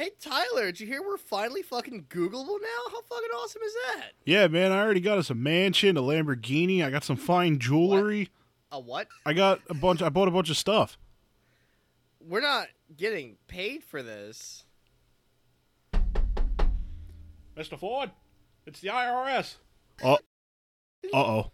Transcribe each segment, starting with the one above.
Hey Tyler, did you hear we're finally fucking Googleable now? How fucking awesome is that? Yeah, man, I already got us a mansion, a Lamborghini. I got some fine jewelry. A what? I got a bunch. I bought a bunch of stuff. We're not getting paid for this. Mr. Ford, it's the IRS. Uh, uh oh.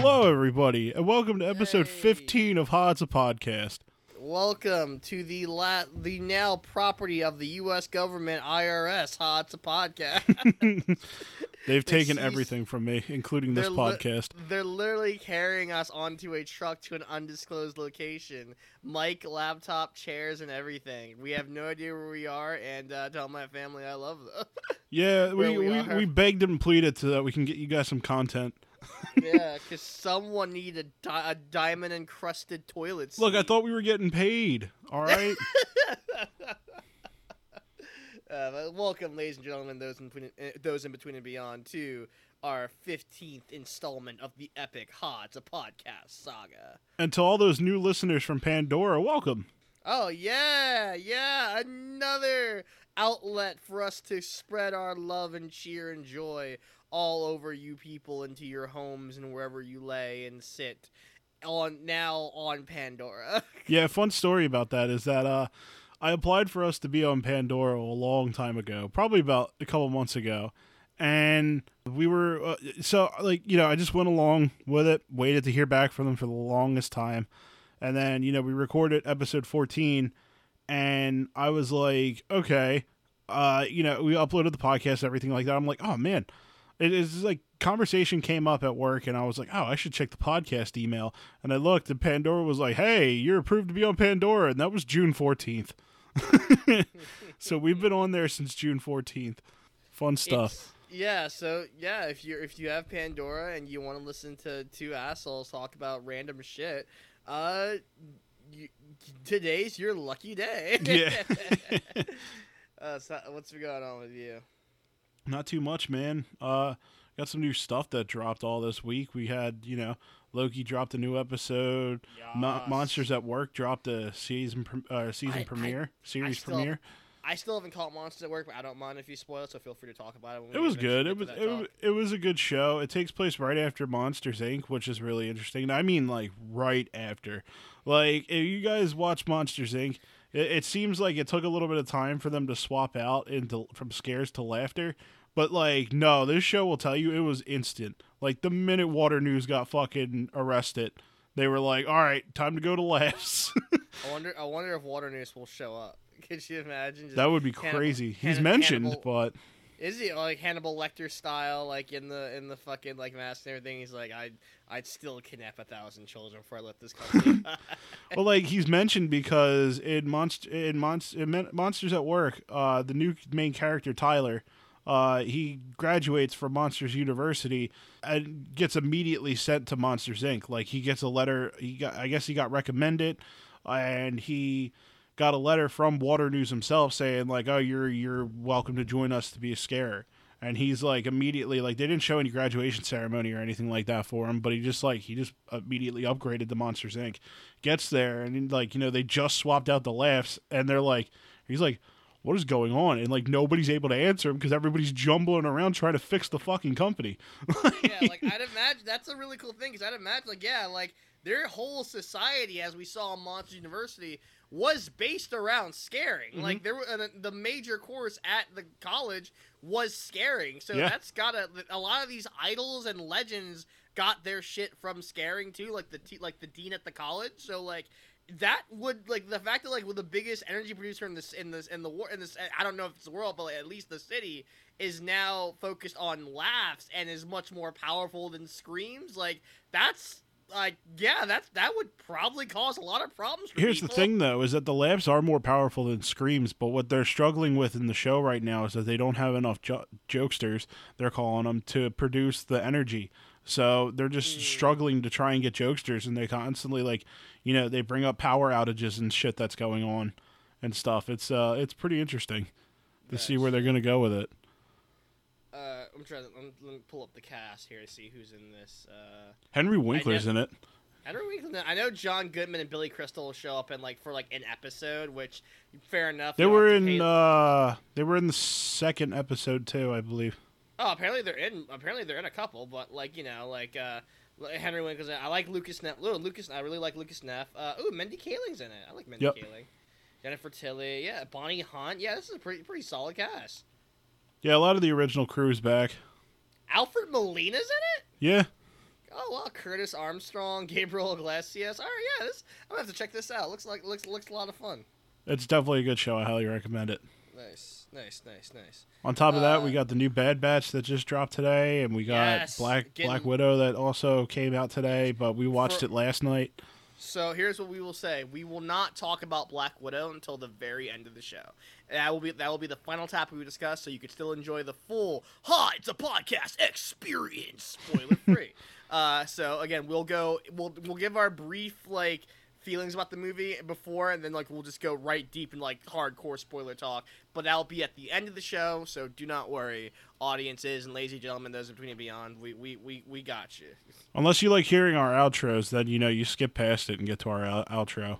Hello, everybody, and welcome to episode Hey. 15 of Hod's a Podcast. Welcome to the la- the now property of the U.S. government, IRS. It's a podcast. They've taken everything from me, including this They're li- podcast. They're literally carrying us onto a truck to an undisclosed location. Mic, laptop, chairs, and everything. We have no idea where we are, and uh, tell my family I love them. Yeah, we, where we we, are. we begged and pleaded so that we can get you guys some content. Yeah, because someone needed a, di- a diamond encrusted toilet seat. Look, I thought we were getting paid. All right. Uh, welcome, ladies and gentlemen, those in between, uh, those in between and beyond, to our fifteenth installment of the epic it's a podcast saga. and to all those new listeners from Pandora, welcome. Oh yeah, yeah, another outlet for us to spread our love and cheer and joy all over you people into your homes and wherever you lay and sit on now on Pandora. Yeah, fun story about that is that uh, I applied for us to be on Pandora a long time ago, probably about a couple months ago. And we were, uh, so, like, you know, I just went along with it, waited to hear back from them for the longest time. And then, you know, we recorded episode 14, and I was like, okay, uh, you know, we uploaded the podcast, everything like that. I'm like, oh, man. It is like conversation came up at work, and I was like, "Oh, I should check the podcast email." And I looked, and Pandora was like, "Hey, you're approved to be on Pandora," and that was June 14th. so we've been on there since June 14th. Fun stuff. It's- yeah, so yeah, if you if you have Pandora and you want to listen to two assholes talk about random shit, uh, you, today's your lucky day. Yeah. uh, so what's going on with you? Not too much, man. Uh, got some new stuff that dropped all this week. We had, you know, Loki dropped a new episode. Mo- Monsters at Work dropped a season pre- uh, season I- I- premiere, series still- premiere. I still haven't caught Monsters at Work, but I don't mind if you spoil it. So feel free to talk about it. It was good. It was it, was it was a good show. It takes place right after Monsters Inc., which is really interesting. I mean, like right after. Like if you guys watch Monsters Inc., it, it seems like it took a little bit of time for them to swap out into from scares to laughter. But like, no, this show will tell you it was instant. Like the minute Waternoose got fucking arrested, they were like, "All right, time to go to laughs." I wonder. I wonder if Waternoose will show up. Could you imagine? Just that would be Hannibal- crazy. He's mentioned, Hannibal- but Is he like Hannibal Lecter style, like in the in the fucking like mask and everything? He's like, I'd I'd still kidnap a thousand children before I let this company. well, like he's mentioned because in monster in, Monst- in Mon- Monsters at Work, uh, the new main character Tyler, uh, he graduates from Monsters University and gets immediately sent to Monsters Inc. Like he gets a letter. He got, I guess he got recommended, and he got a letter from Waternoose himself saying like, "Oh, you're you're welcome to join us to be a scarer." And he's like immediately like they didn't show any graduation ceremony or anything like that for him, but he just like he just immediately upgraded to Monsters Inc. Gets there and like you know they just swapped out the laughs and they're like he's like what is going on and like nobody's able to answer him because everybody's jumbling around trying to fix the fucking company. yeah, like I'd imagine that's a really cool thing because I'd imagine like yeah, like their whole society, as we saw in Monsters University, was based around scaring. Mhm. Like there were uh, the major course at the college was scaring, so Yeah. that's got a a lot of these idols and legends got their shit from scaring too, like the te- like the dean at the college. So like that would like the fact that like with the biggest energy producer in this in this in the war in this I don't know if it's the world, but like, at least the city is now focused on laughs and is much more powerful than screams. Like that's like yeah, that's that would probably cause a lot of problems. For Here's the thing, though, is that the laughs are more powerful than screams. But what they're struggling with in the show right now is that they don't have enough jo- jokesters. They're calling them to produce the energy. So they're just Mm. struggling to try and get jokesters, and they constantly like, you know, they bring up power outages and shit that's going on and stuff. It's uh, it's pretty interesting to see where they're gonna go with it. Uh, I'm trying to let me, let me pull up the cast here to see who's in this. Uh, Henry Winkler's in it. Henry don't. I know John Goodman and Billy Crystal will show up in like for like an episode, which fair enough. They were in uh, they were in the second episode too, I believe. Oh, apparently they're in. Apparently they're in a couple, but like you know, like uh, Henry Winkler's. in. I like Lucas Neff. Oh, Lucas. I really like Lucas Neff. Uh, ooh, Mindy Kaling's in it. I like Mindy Yep. Kaling. Jennifer Tilly. Yeah, Bonnie Hunt. Yeah, this is a pretty pretty solid cast. Yeah, a lot of the original crew's back. Alfred Molina's in it. Yeah, Oh wow, Curtis Armstrong, Gabriel Iglesias. All right, yeah, this I'm gonna have to check this out. Looks like looks looks a lot of fun. it's definitely a good show. I highly recommend it. Nice, nice, nice, nice. On top of that, we Uh, got the new Bad Batch that just dropped today, and we got Yes, Black getting- Black Widow that also came out today. But we watched For- it last night. So here's what we will say: we will not talk about Black Widow until the very end of the show. That will be that will be the final topic we discuss, so you can still enjoy the full "Ha! It's a podcast experience," spoiler free. uh, so again, we'll go, we'll we'll give our brief like feelings about the movie before, and then like we'll just go right deep in like hardcore spoiler talk. But that'll be at the end of the show, so do not worry, audiences and lazy gentlemen, those between and beyond. We we we, we got you. Unless you like hearing our outros, then you know you skip past it and get to our out- outro.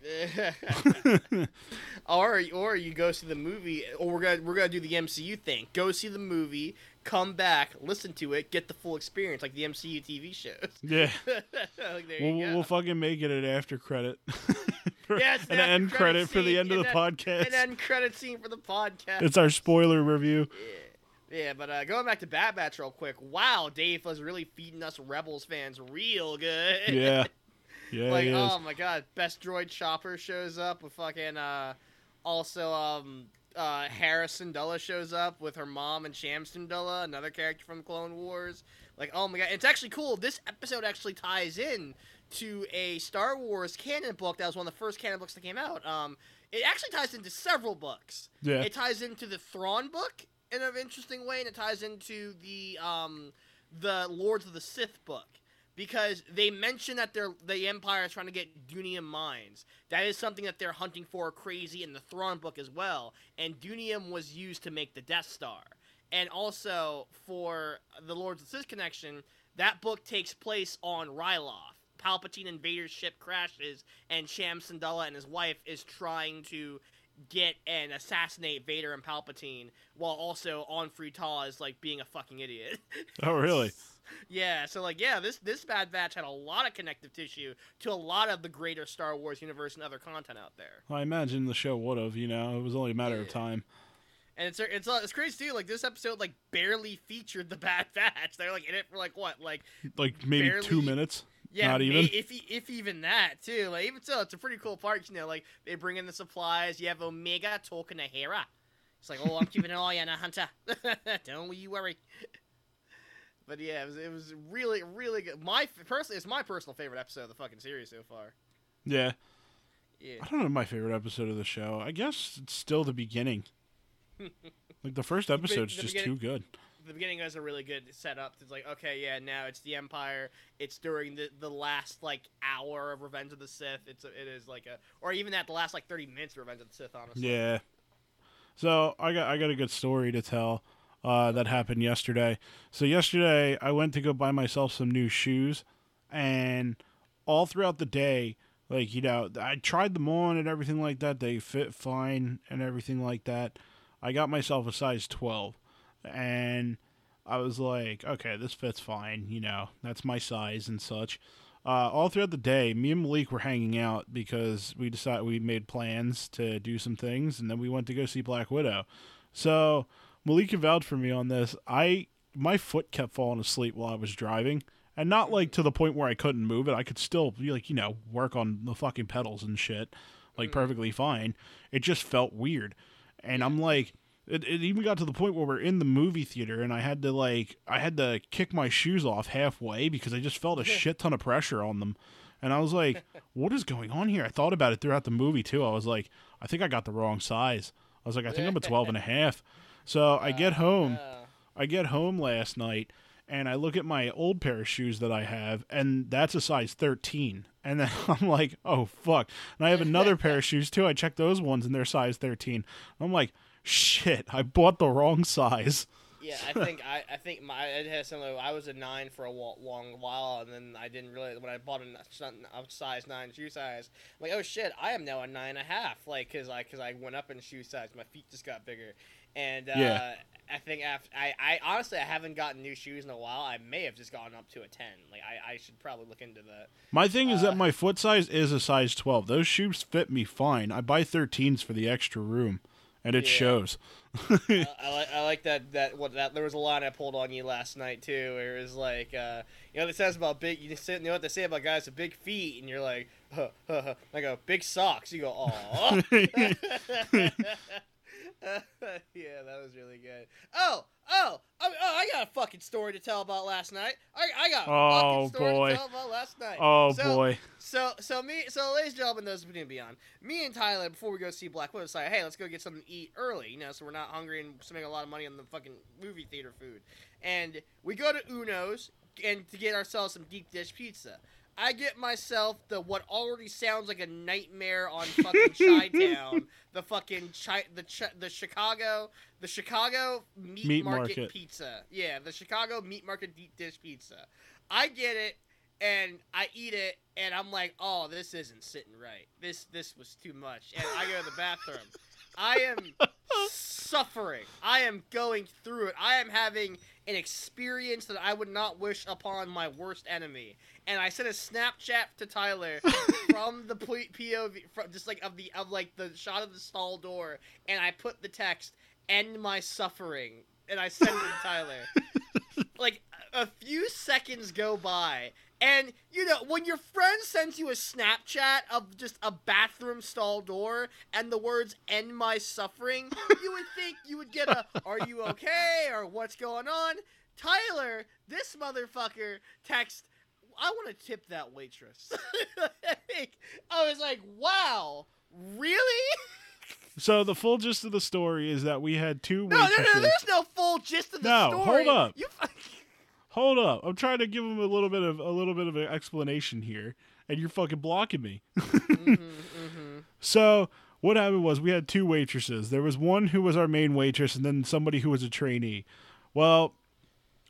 or or you go see the movie, or we're gonna we're gonna do the MCU thing. Go see the movie, come back, listen to it, get the full experience, like the MCU TV shows. Yeah, like, there we'll, you go. we'll fucking make it an after credit. Yeah, an an end credit credit for the end of the then- podcast. An end credit scene for the podcast. It's our spoiler review. yeah. yeah, but uh, going back to Bad Batch real quick. Wow, Dave was really feeding us Rebels fans real good. Yeah, yeah, like oh my god, best droid chopper shows up with fucking uh also um uh Hera Syndulla shows up with her mom and Cham Syndulla, another character from Clone Wars. Like oh my god, it's actually cool. This episode actually ties in to a Star Wars canon book that was one of the first canon books that came out. Um it actually ties into several books. yeah, It ties into the Thrawn book in an interesting way, and it ties into the um, the Lords of the Sith book because they mention that they're the Empire is trying to get Doonium mines. That is something that they're hunting for crazy in the Thrawn book as well. And Doonium was used to make the Death Star. And also for the Lords of Sith connection, that book takes place on Ryloth. Palpatine and Vader's ship crashes, and Cham Syndulla and his wife is trying to get and assassinate Vader and Palpatine, while also Orn Free is like being a fucking idiot. Oh, really? yeah, so like yeah, this this Bad Batch had a lot of connective tissue to a lot of the greater Star Wars universe and other content out there. I imagine the show would have. You know, it was only a matter of time. And it's it's uh, it's crazy too. Like this episode like barely featured the Bad Batch. They're like in it for like what like Like maybe two minutes. Yeah, Not even? if if even that too. Like even so, it's a pretty cool part. You know, like they bring in the supplies. You have Omega talking to Hera. It's like, oh, I'm keeping an eye on a hunter. Don't you worry. But yeah, it was, it was really really good. My personally, it's my personal favorite episode of the fucking series so far. Yeah, Yeah, I don't know my favorite episode of the show. I guess it's still the beginning. like the first episode's the just too good. The beginning was a really good setup. It's like, okay, yeah, now it's the Empire. It's during the the last like hour of Revenge of the Sith. It's a, it is like a, or even at the last like thirty minutes of Revenge of the Sith. Honestly, Yeah. So I got I got a good story to tell uh, that happened yesterday. So yesterday I went to go buy myself some new shoes, and all throughout the day, like you know, I tried them on and everything like that. They fit fine and everything like that. I got myself a size twelve, and I was like, okay, this fits fine. You know, that's my size and such. Uh, all throughout the day, me and Malik were hanging out because we decided we made plans to do some things, and then we went to go see Black Widow. So Malik can vouch for me on this. I my foot kept falling asleep while I was driving, and not like to the point where I couldn't move it. I could still be like you know work on the fucking pedals and shit, like Mhm. perfectly fine. It just felt weird, and I'm like. It, it even got to the point where we're in the movie theater and I had to like I had to kick my shoes off halfway because I just felt a shit ton of pressure on them. And I was like, what is going on here? I thought about it throughout the movie too. I was like, I think I got the wrong size. I was like, I think I'm a 12 and a half. So I get home. Uh, I get home last night and I look at my old pair of shoes that I have, and that's a size 13. And then I'm like, oh, fuck. And I have another pair of shoes too. I checked those ones, and they're size 13. I'm like, shit, I bought the wrong size. Yeah, I think I, I think my it has similar. I was a nine for a long while, and then I didn't realize when I bought a size nine shoe size. I'm like, oh shit, I am now a nine and a half. Like, cause I cause I went up in shoe size, my feet just got bigger, and uh, Yeah. I think after I, I honestly I haven't gotten new shoes in a while. I may have just gone up to a ten. Like I, I should probably look into that. My thing is Uh, that my foot size is a size 12. Those shoes fit me fine. I buy 13s for the extra room, and it Yeah. shows. I, I like I like that that what that there was a line I pulled on you last night too, where it was like, uh, you know, what it says about big. You say- you know what they say about guys with big feet, and you're like, huh, huh, huh. I go big socks. You go, aw. yeah, that was really good. Oh, oh, oh, oh, I got a fucking story to tell about last night. I, I got a Oh, fucking story boy. to tell about last night. oh, So- boy. So, so me, so ladies and gentlemen, those who didn't be on, me and Tyler, before we go see Black Widow, decided, hey, let's go get something to eat early, you know, so we're not hungry and spending a lot of money on the fucking movie theater food. And we go to Uno's and to get ourselves some deep dish pizza. I get myself the what already sounds like a nightmare on fucking Chi Town, the fucking chi, the chi, the Chicago, the Chicago meat, Meat market, market. pizza. Yeah, the Chicago meat market deep dish pizza. I get it and I eat it, and I'm like, oh, this isn't sitting right. This this was too much, and I go to the bathroom. I am suffering. I am going through it. I am having an experience that I would not wish upon my worst enemy. And I sent a Snapchat to Tyler from the POV, from just like of the of like the shot of the stall door, and I put the text "End my suffering," and I sent it to Tyler like a few seconds go by and you know when your friend sends you a snapchat of just a bathroom stall door and the words end my suffering you would think you would get a are you okay? Or what's going on? Tyler this motherfucker text i want to tip that waitress. I was like wow really? So the full gist of the story is that we had two no no waitresses. no there's no full gist of the No, story. hold up. you Hold up, I'm trying to give him a little bit of a little bit of an explanation here, and you're fucking blocking me. Mhm, mhm. So what happened was we had two waitresses. There was one who was our main waitress, and then somebody who was a trainee. Well,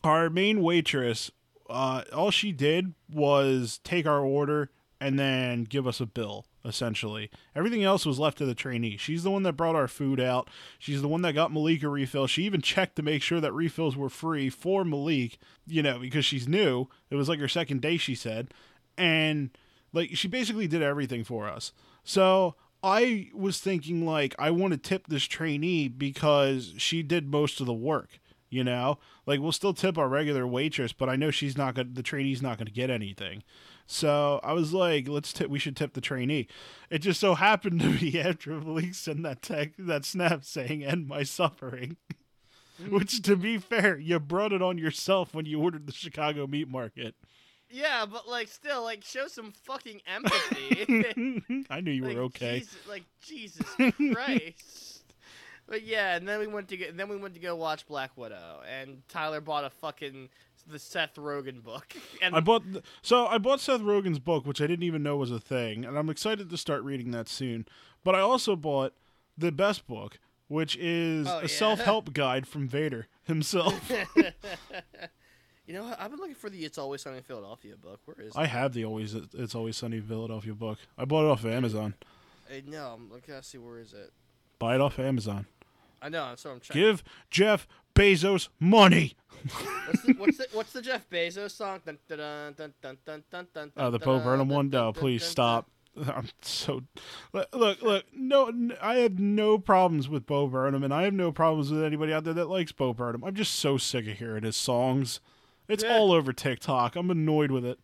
our main waitress, uh, all she did was take our order and then give us a bill. Essentially, everything else was left to the trainee. She's the one that brought our food out. She's the one that got Malik a refill. She even checked to make sure that refills were free for Malik. You know, because she's new. It was like her second day. She said, and like she basically did everything for us. So I was thinking like I want to tip this trainee because she did most of the work. You know, like we'll still tip our regular waitress, but I know she's not gonna. The trainee's not gonna get anything. So I was like, let's tip. We should tip the trainee. It just so happened to be after Malik sent that tech, that snap saying "end my suffering." Which, to be fair, you brought it on yourself when you ordered the Chicago meat market. Yeah, but like still, like show some fucking empathy. I knew you like, were okay. Jesus, like Jesus Christ. but yeah, and then we went to go, then we went to go watch Black Widow, and Tyler bought a fucking the Seth Rogen book, and I bought th- so I bought Seth Rogen's book, which I didn't even know was a thing, and I'm excited to start reading that soon. But I also bought the best book, which is Oh, a yeah. self-help guide from Vader himself. you know? I've been looking for the "It's Always Sunny in Philadelphia" book. Where is it? I have the always it's always sunny in Philadelphia book. I bought it off of Amazon. I know. I'm looking to see where is it. Buy it off of Amazon. I know. So I'm trying. Give Jeff Bezos money. What's the, what's the what's the Jeff Bezos song? Dun, dun, dun, dun, dun, dun, dun, dun, Oh, the Bo Burnham one. No, please stop. I'm so look, look, look. No, I have no problems with Bo Burnham, and I have no problems with anybody out there that likes Bo Burnham. I'm just so sick of hearing his songs. It's Yeah. all over TikTok. I'm annoyed with it.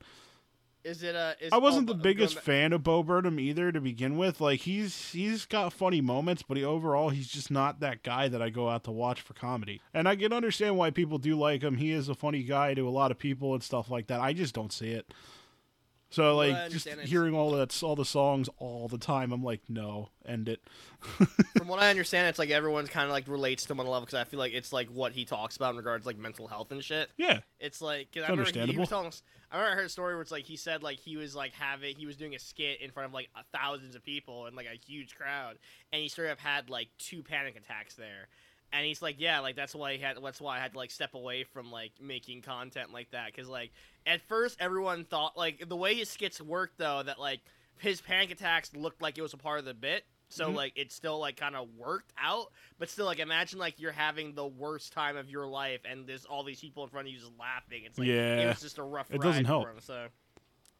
Is it uh? Is, I wasn't the biggest back- fan of Bo Burnham either to begin with. Like he's he's got funny moments, but he overall he's just not that guy that I go out to watch for comedy. And I can understand why people do like him. He is a funny guy to a lot of people and stuff like that. I just don't see it. So like just hearing all that all the songs all the time, I'm like, no, end it. From what I understand, it's like everyone's kind of like relates to him on a level because I feel like it's like what he talks about in regards to, like mental health and shit. Yeah, It's like 'cause It's I remember he- He, understandable. was telling us, I remember I heard a story where it's like he said like he was like having he was doing a skit in front of like thousands of people and like a huge crowd, and he straight up had like two panic attacks there. And he's like, yeah, like that's why he had. That's why I had to like step away from like making content like that because like at first everyone thought like the way his skits worked though that like his panic attacks looked like it was a part of the bit. So Mhm. like it still like kind of worked out, but still like imagine like you're having the worst time of your life and there's all these people in front of you just laughing. It's like it Yeah. was just a rough It ride doesn't for help. him. So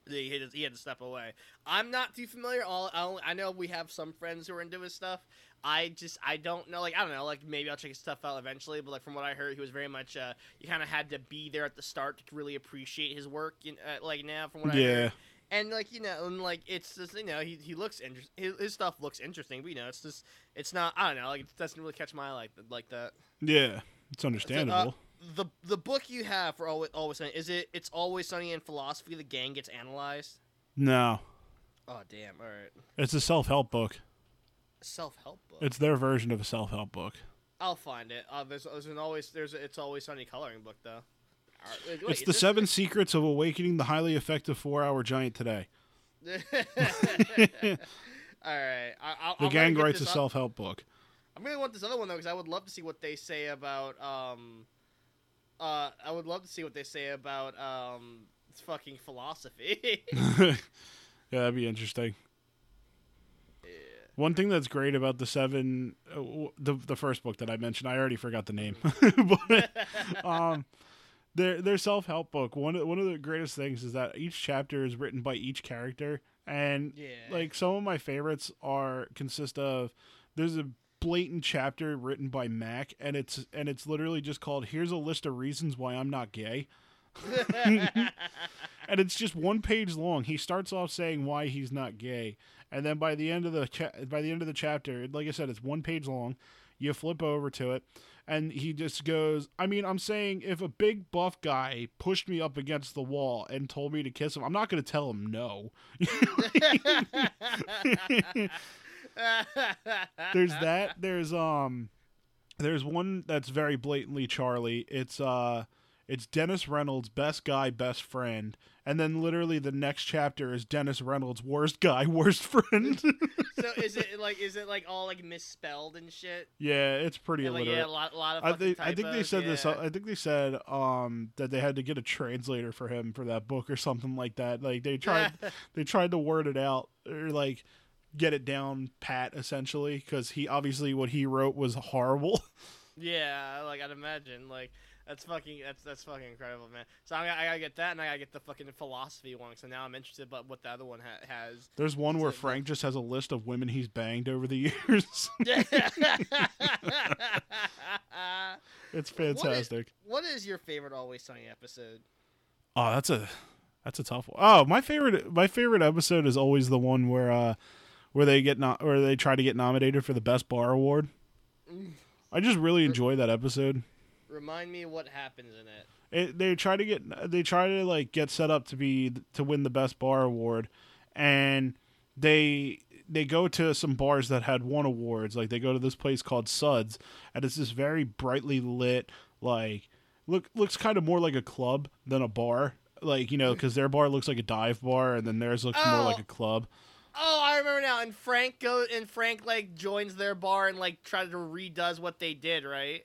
he had, to, he had to step away. I'm not too familiar. All I, I know we have some friends who are into his stuff. I just I don't know. Like I don't know. Like maybe I'll check his stuff out eventually. But like from what I heard, he was very much. Uh, you kind of had to be there at the start to really appreciate his work. You know, uh, like now from what I yeah. heard. And like you know, and like it's just you know he, he looks interesting. His, his stuff looks interesting, but you know it's just it's not. I don't know. Like it doesn't really catch my eye like like that. Yeah, it's understandable. The the book you have for always always sunny is it? It's always sunny in philosophy. The gang gets analyzed. no, Oh damn! All right, it's a self help book. self help book. It's their version of a self help book. I'll find it. Uh, there's there's an always there's a, it's always sunny coloring book though. All right, wait, wait, it's is the this- seven secrets of awakening the highly effective four hour giant today. All right, I, I'll, The gang writes a self help book. I'm gonna want this other one though because I would love to see what they say about um, uh, I would love to see what they say about um, fucking philosophy. yeah, that'd be interesting. One thing that's great about the seven, uh, w- the the first book that I mentioned, I already forgot the name, but um, their their self help book. One of, one of the greatest things is that each chapter is written by each character, and yeah, like some of my favorites are consist of there's a blatant chapter written by Mac, and it's and it's literally just called "Here's a list of reasons why I'm not gay." and it's just one page long. He starts off saying why he's not gay, and then by the end of the cha- by the end of the chapter, like I said, it's one page long. You flip over to it, and he just goes, "I mean, I'm saying if a big buff guy pushed me up against the wall and told me to kiss him, I'm not going to tell him no." there's that. There's um, there's one that's very blatantly Charlie. It's uh, it's Dennis Reynolds, best guy, best friend, and then literally the next chapter is Dennis Reynolds, worst guy, worst friend. so is it like is it like all like misspelled and shit? yeah, it's pretty like, illiterate. yeah, a lot, a lot of. I think I think they typos, said this. I think they said um that they had to get a translator for him for that book or something like that. Like they tried they tried to word it out or like get it down pat essentially because he obviously what he wrote was horrible. Yeah, like I'd imagine, like that's fucking that's that's fucking incredible, man. So I, I gotta get that, and I gotta get the fucking philosophy one. So now I'm interested about what the other one ha- has. There's one where Frank just has a list of women he's banged over the years. it's fantastic. what is your favorite Always Sunny episode? Oh, that's a that's a tough one. Oh, my favorite my favorite episode is always the one where uh where they get not where they try to get nominated for the best bar award. I just really enjoy that episode. Remind me what happens in it. It, they try to get they try to like get set up to be to win the best bar award and they they go to some bars that had won awards like they go to this place called Suds and it's this very brightly lit like look looks kind of more like a club than a bar like you know cuz their bar looks like a dive bar and then theirs looks more Oh. like a club Oh, I remember now. And Frank go and Frank like joins their bar and like tries to redoes what they did, right?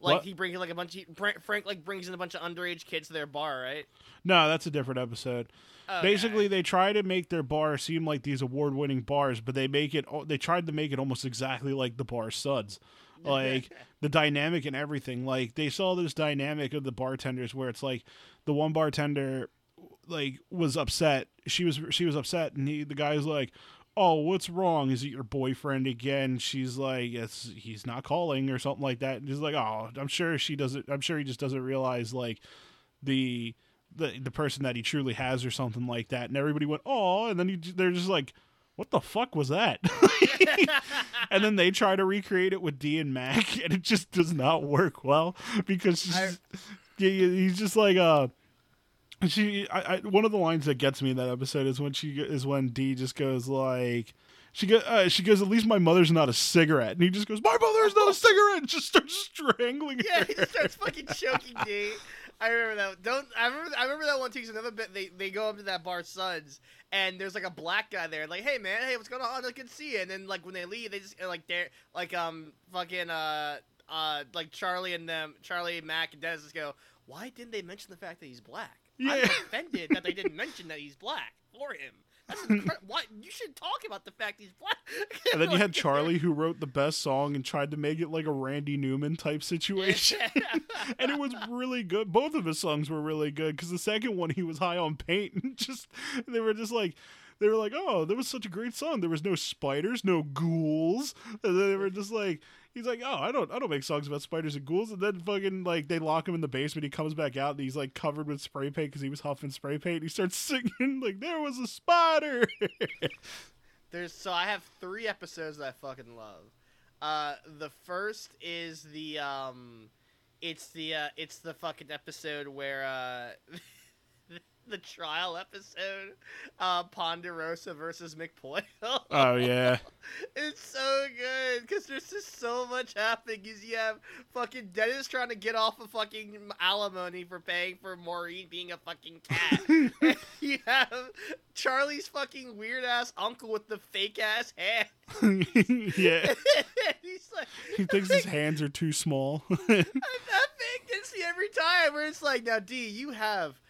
Like What? he brings like a bunch of Frank, Frank like brings in a bunch of underage kids to their bar, right? no that's a different episode Okay. Basically, they try to make their bar seem like these award-winning bars, but they make it. They tried to make it almost exactly like the bar suds, like the dynamic and everything. Like they saw this dynamic of the bartenders, where it's like the one bartender, like was upset. She was she was upset, and he the guy's like, "Oh, what's wrong? Is it your boyfriend again?" She's like, "It's he's not calling or something like that." And he's like, "Oh, I'm sure she doesn't. I'm sure he just doesn't realize like the." the the person that he truly has or something like that and everybody went oh and then he, they're just like what the fuck was that and then they try to recreate it with Dee and Mac and it just does not work well because I- yeah, yeah, he's just like uh she I, I one of the lines that gets me in that episode is when she is when Dee just goes like she goes uh, she goes at least my mother's not a cigarette and he just goes my mother's not a cigarette and just starts strangling Yeah, her. he starts fucking choking Dee. I remember that. Don't I remember? I remember that one too. 'cause another bit, they they go up to that bar, Suds, and there's like a black guy there. Like, hey man, hey, what's going on? I can see you. And then like when they leave, they just like they're like um fucking uh uh like Charlie and them, Charlie, Mac, and Dennis just go. Why didn't they mention the fact that he's black? I'm offended that they didn't mention that he's black for him. That's incredible. Why you should talk about the fact he's black. And then you had Charlie who wrote the best song and tried to make it like a Randy Newman type situation. and it was really good. Both of his songs were really good because the second one he was high on paint and just they were just like they were like, oh, that was such a great song. There was no spiders, no ghouls, and they were just like. He's like, oh, I don't, I don't make songs about spiders and ghouls. And then fucking like they lock him in the basement. He comes back out and he's like covered with spray paint because he was huffing spray paint. He starts singing like there was a spider. There's so I have three episodes that I fucking love. Uh, the first is the um, it's the uh, it's the fucking episode where uh, the trial episode, uh, Ponderosa versus McPoyle. oh yeah, It's so good because there's just so much happening. Is you have fucking Dennis trying to get off of fucking alimony for paying for Maureen being a fucking cat. you have Charlie's fucking weird ass uncle with the fake ass hand. yeah. He's like, He thinks his hands are too small. that thing gets me every time. Where it's like, now Dee, you have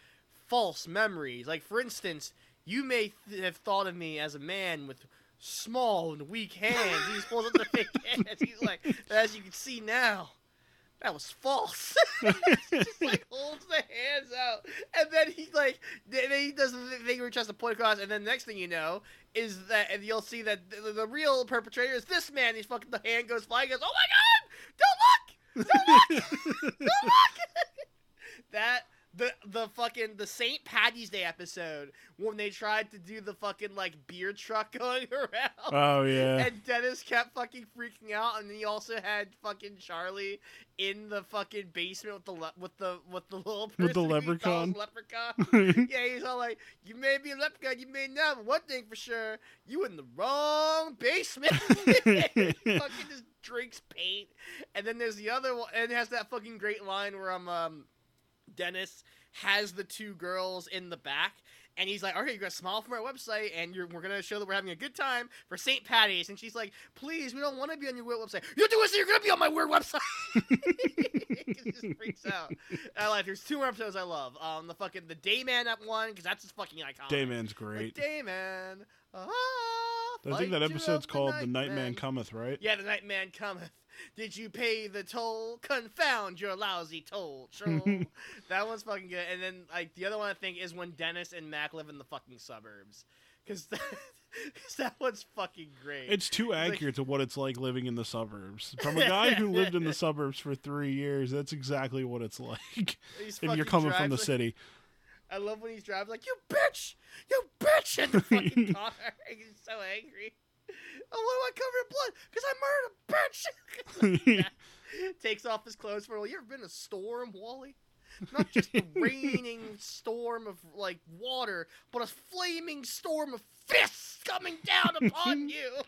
false memories. Like for instance, you may th- have thought of me as a man with small and weak hands. He's pulls up the fake hands. He's like, as you can see now, that was false. just like holds the hands out, and then he like, then he does the thing where he tries to point across, and then the next thing you know is that, and you'll see that the, the real perpetrator is this man. He's fucking the hand goes flying. He goes, oh my god, don't look, don't look, don't look. that the the fucking the St. Patty's Day episode when they tried to do the fucking like beer truck going around. oh yeah. And Dennis kept fucking freaking out, and he also had fucking Charlie in the fucking basement with the le- with the with the little With the person who he calls leprechaun. leprechaun. yeah, he's all like, "You may be a leprechaun, you may not, but one thing for sure, you in the wrong basement." fucking just drinks paint, and then there's the other one, and it has that fucking great line where I'm um, Dennis has the two girls in the back. And he's like, "Okay, you got to smile from our website, and you're, we're gonna show that we're having a good time for St. Patty's." And she's like, "Please, we don't want to be on your weird website. You do it, so you're gonna be on my weird website." he just freaks out. I like. There's two more episodes I love. Um, the fucking the Dayman up one because that's just fucking iconic. Dayman's Like, great. Dayman. Ah, I think that episode's up called The Night Nightman Man." Cometh, right? Yeah, the night man cometh. Did you pay the toll? Confound your lousy toll, troll. that one's fucking good. And then like the other one I think is when Dennis and Mac live in the fucking suburbs, because that, 'cause that one's fucking great. It's too like- accurate to what it's like living in the suburbs. From a guy who lived in the suburbs for three years, that's exactly what it's like. If you're coming from the like- city. I love when he's driving like you bitch, you bitch in the fucking car. He's so angry. Oh, why am I covered in blood? Because I murdered a bitch. Takes off his clothes for. Well, you ever been in a storm, Wally? Not just a raining storm of like water, but a flaming storm of fists coming down upon you.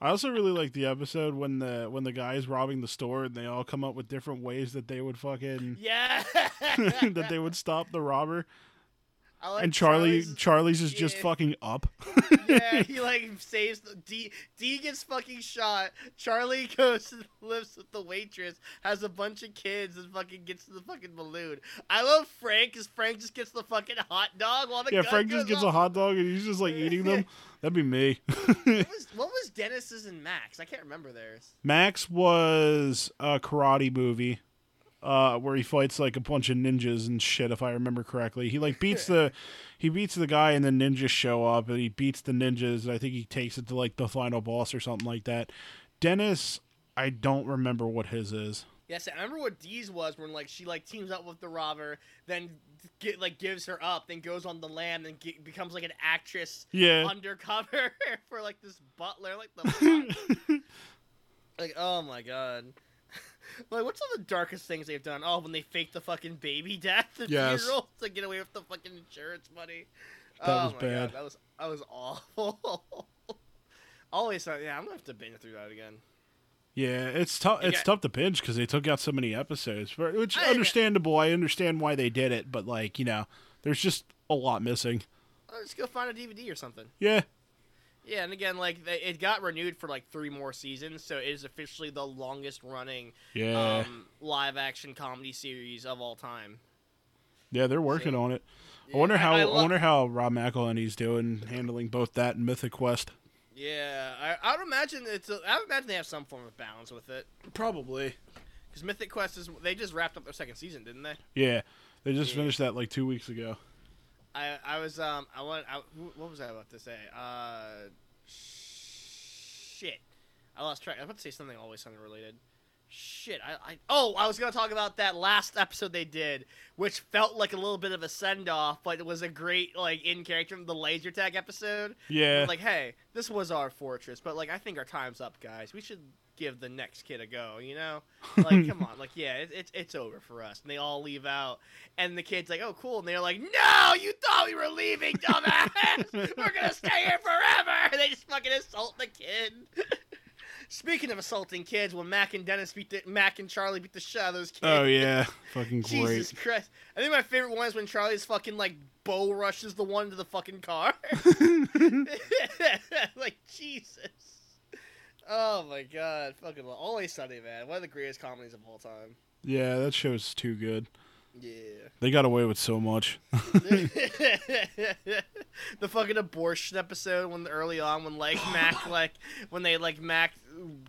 I also really like the episode when the when the guy is robbing the store and they all come up with different ways that they would fucking yeah. that they would stop the robber. Like and Charlie Charlie's- Charlie's is just yeah. fucking up. yeah, he like saves the Dee. Dee gets fucking shot. Charlie goes lives with the waitress, has a bunch of kids, and fucking gets to the fucking balloon. I love Frank because Frank just gets the fucking hot dog while the yeah, Frank just gets a hot dog and he's just like eating them. That'd be me. What was, what was Dennis's and Mac's? I can't remember theirs. Mac's was a karate movie uh, where he fights like a bunch of ninjas and shit. If I remember correctly, he like beats the he beats the guy and then ninjas show up and he beats the ninjas. And I think he takes it to like the final boss or something like that. Dennis, I don't remember what his is. Yes, I remember what Dee's was when like she like teams up with the robber, then get like gives her up, then goes on the lam, and get, becomes like an actress Yeah. undercover for like this butler, like the like oh my god Like, what's all the darkest things they've done? Oh, when they faked the fucking baby death at Yes. funeral to get away with the fucking insurance money. That oh was my bad. God, that was that was awful. Always thought, yeah, I'm gonna have to binge through that again. Yeah, it's tough. It's Yeah. tough to binge because they took out so many episodes, which I- understandable. I understand why they did it, but like you know, there's just a lot missing. Let's go find a DVD or something. Yeah, Yeah, and again, like it got renewed for like three more seasons, so it is officially the longest running yeah, um, live action comedy series of all time. yeah. They're working see. on it. Yeah, I wonder how. I, lo- wonder how Rob McElhenney's doing handling both that and Mythic Quest. Yeah, I, I would imagine it's. A, I would imagine they have some form of balance with it. Probably. Because Mythic Quest is. They just wrapped up their second season, didn't they? Yeah, they just Yeah. finished that like two weeks ago. I I was um I want I, what was I about to say? Uh, shit, I lost track. I was about to say something always unrelated. Shit, I, I oh I was gonna talk about that last episode they did, which felt like a little bit of a send off, but it was a great like in character the laser tag episode. Yeah, Like, hey, this was our fortress, but like I think our time's up, guys. We should give the next kid a go. You know, like come on, like yeah, it, it's it's over for us. And they all leave out, and the kid's like, oh cool, and they're like, no, you thought we were leaving, dumbass. we're gonna stay here forever. And they just fucking assault the kid. Speaking of assaulting kids, when Mac and Dennis beat the Mac and Charlie beat the shit out of those kids. oh yeah, fucking Jesus. Christ! I think my favorite one is when Charlie's fucking like bow rushes the one to the fucking car. like Jesus. Oh my god, fucking always sunny, man. One of the greatest comedies of all time. yeah, that show's too good. Yeah. They got away with so much. the fucking abortion episode when early on when like Mac like when they like Mac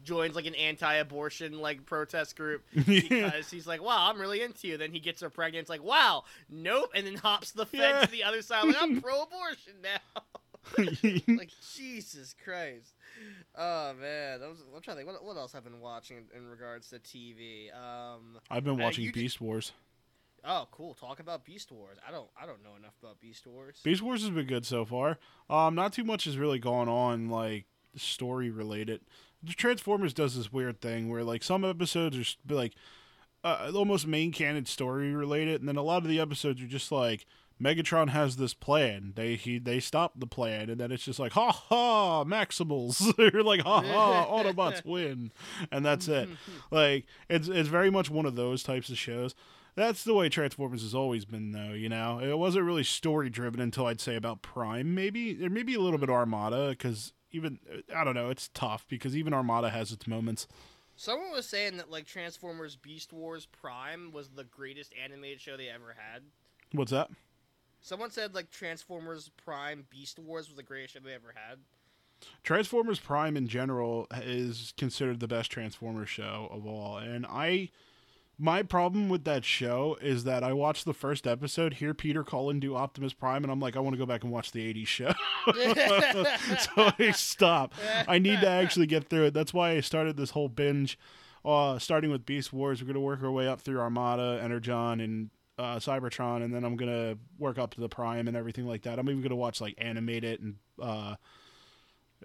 joins like an anti-abortion like protest group yeah. because he's like, "Wow, I'm really into you." Then he gets her pregnant. It's like, "Wow, nope," and then hops the fence Yeah. to the other side. Like, I'm pro-abortion now. like Jesus Christ. Oh man, I was, I'm trying to think. What, what else I've been watching in, in regards to TV? Um, I've been Uh, watching did- Beast Wars. Oh, cool. Talk about Beast Wars. I don't. I don't know enough about Beast Wars. Beast Wars has been good so far. Um, not too much has really gone on like story related. The Transformers does this weird thing where like some episodes are like uh, almost main canon story related, and then a lot of the episodes are just like Megatron has this plan. They he they stop the plan, and then it's just like ha ha Maximals. They're like ha ha Autobots win, and that's it. Like it's it's very much one of those types of shows. That's the way Transformers has always been, though. You know, it wasn't really story driven until I'd say about Prime, maybe, or maybe a little bit Armada, because even uh, I don't know, it's tough because even Armada has its moments. Someone was saying that like Transformers Beast Wars Prime was the greatest animated show they ever had. What's that? Someone said like Transformers Prime Beast Wars was the greatest show they ever had. Transformers Prime in general is considered the best Transformers show of all, and I. My problem with that show is that I watched the first episode, hear Peter Cullen do Optimus Prime, and I'm like, I want to go back and watch the 80s show. so I stop. I need to actually get through it. That's why I started this whole binge, uh, starting with Beast Wars. We're gonna work our way up through Armada, Energon, and uh, Cybertron, and then I'm gonna work up to the Prime and everything like that. I'm even gonna watch like animated it and uh,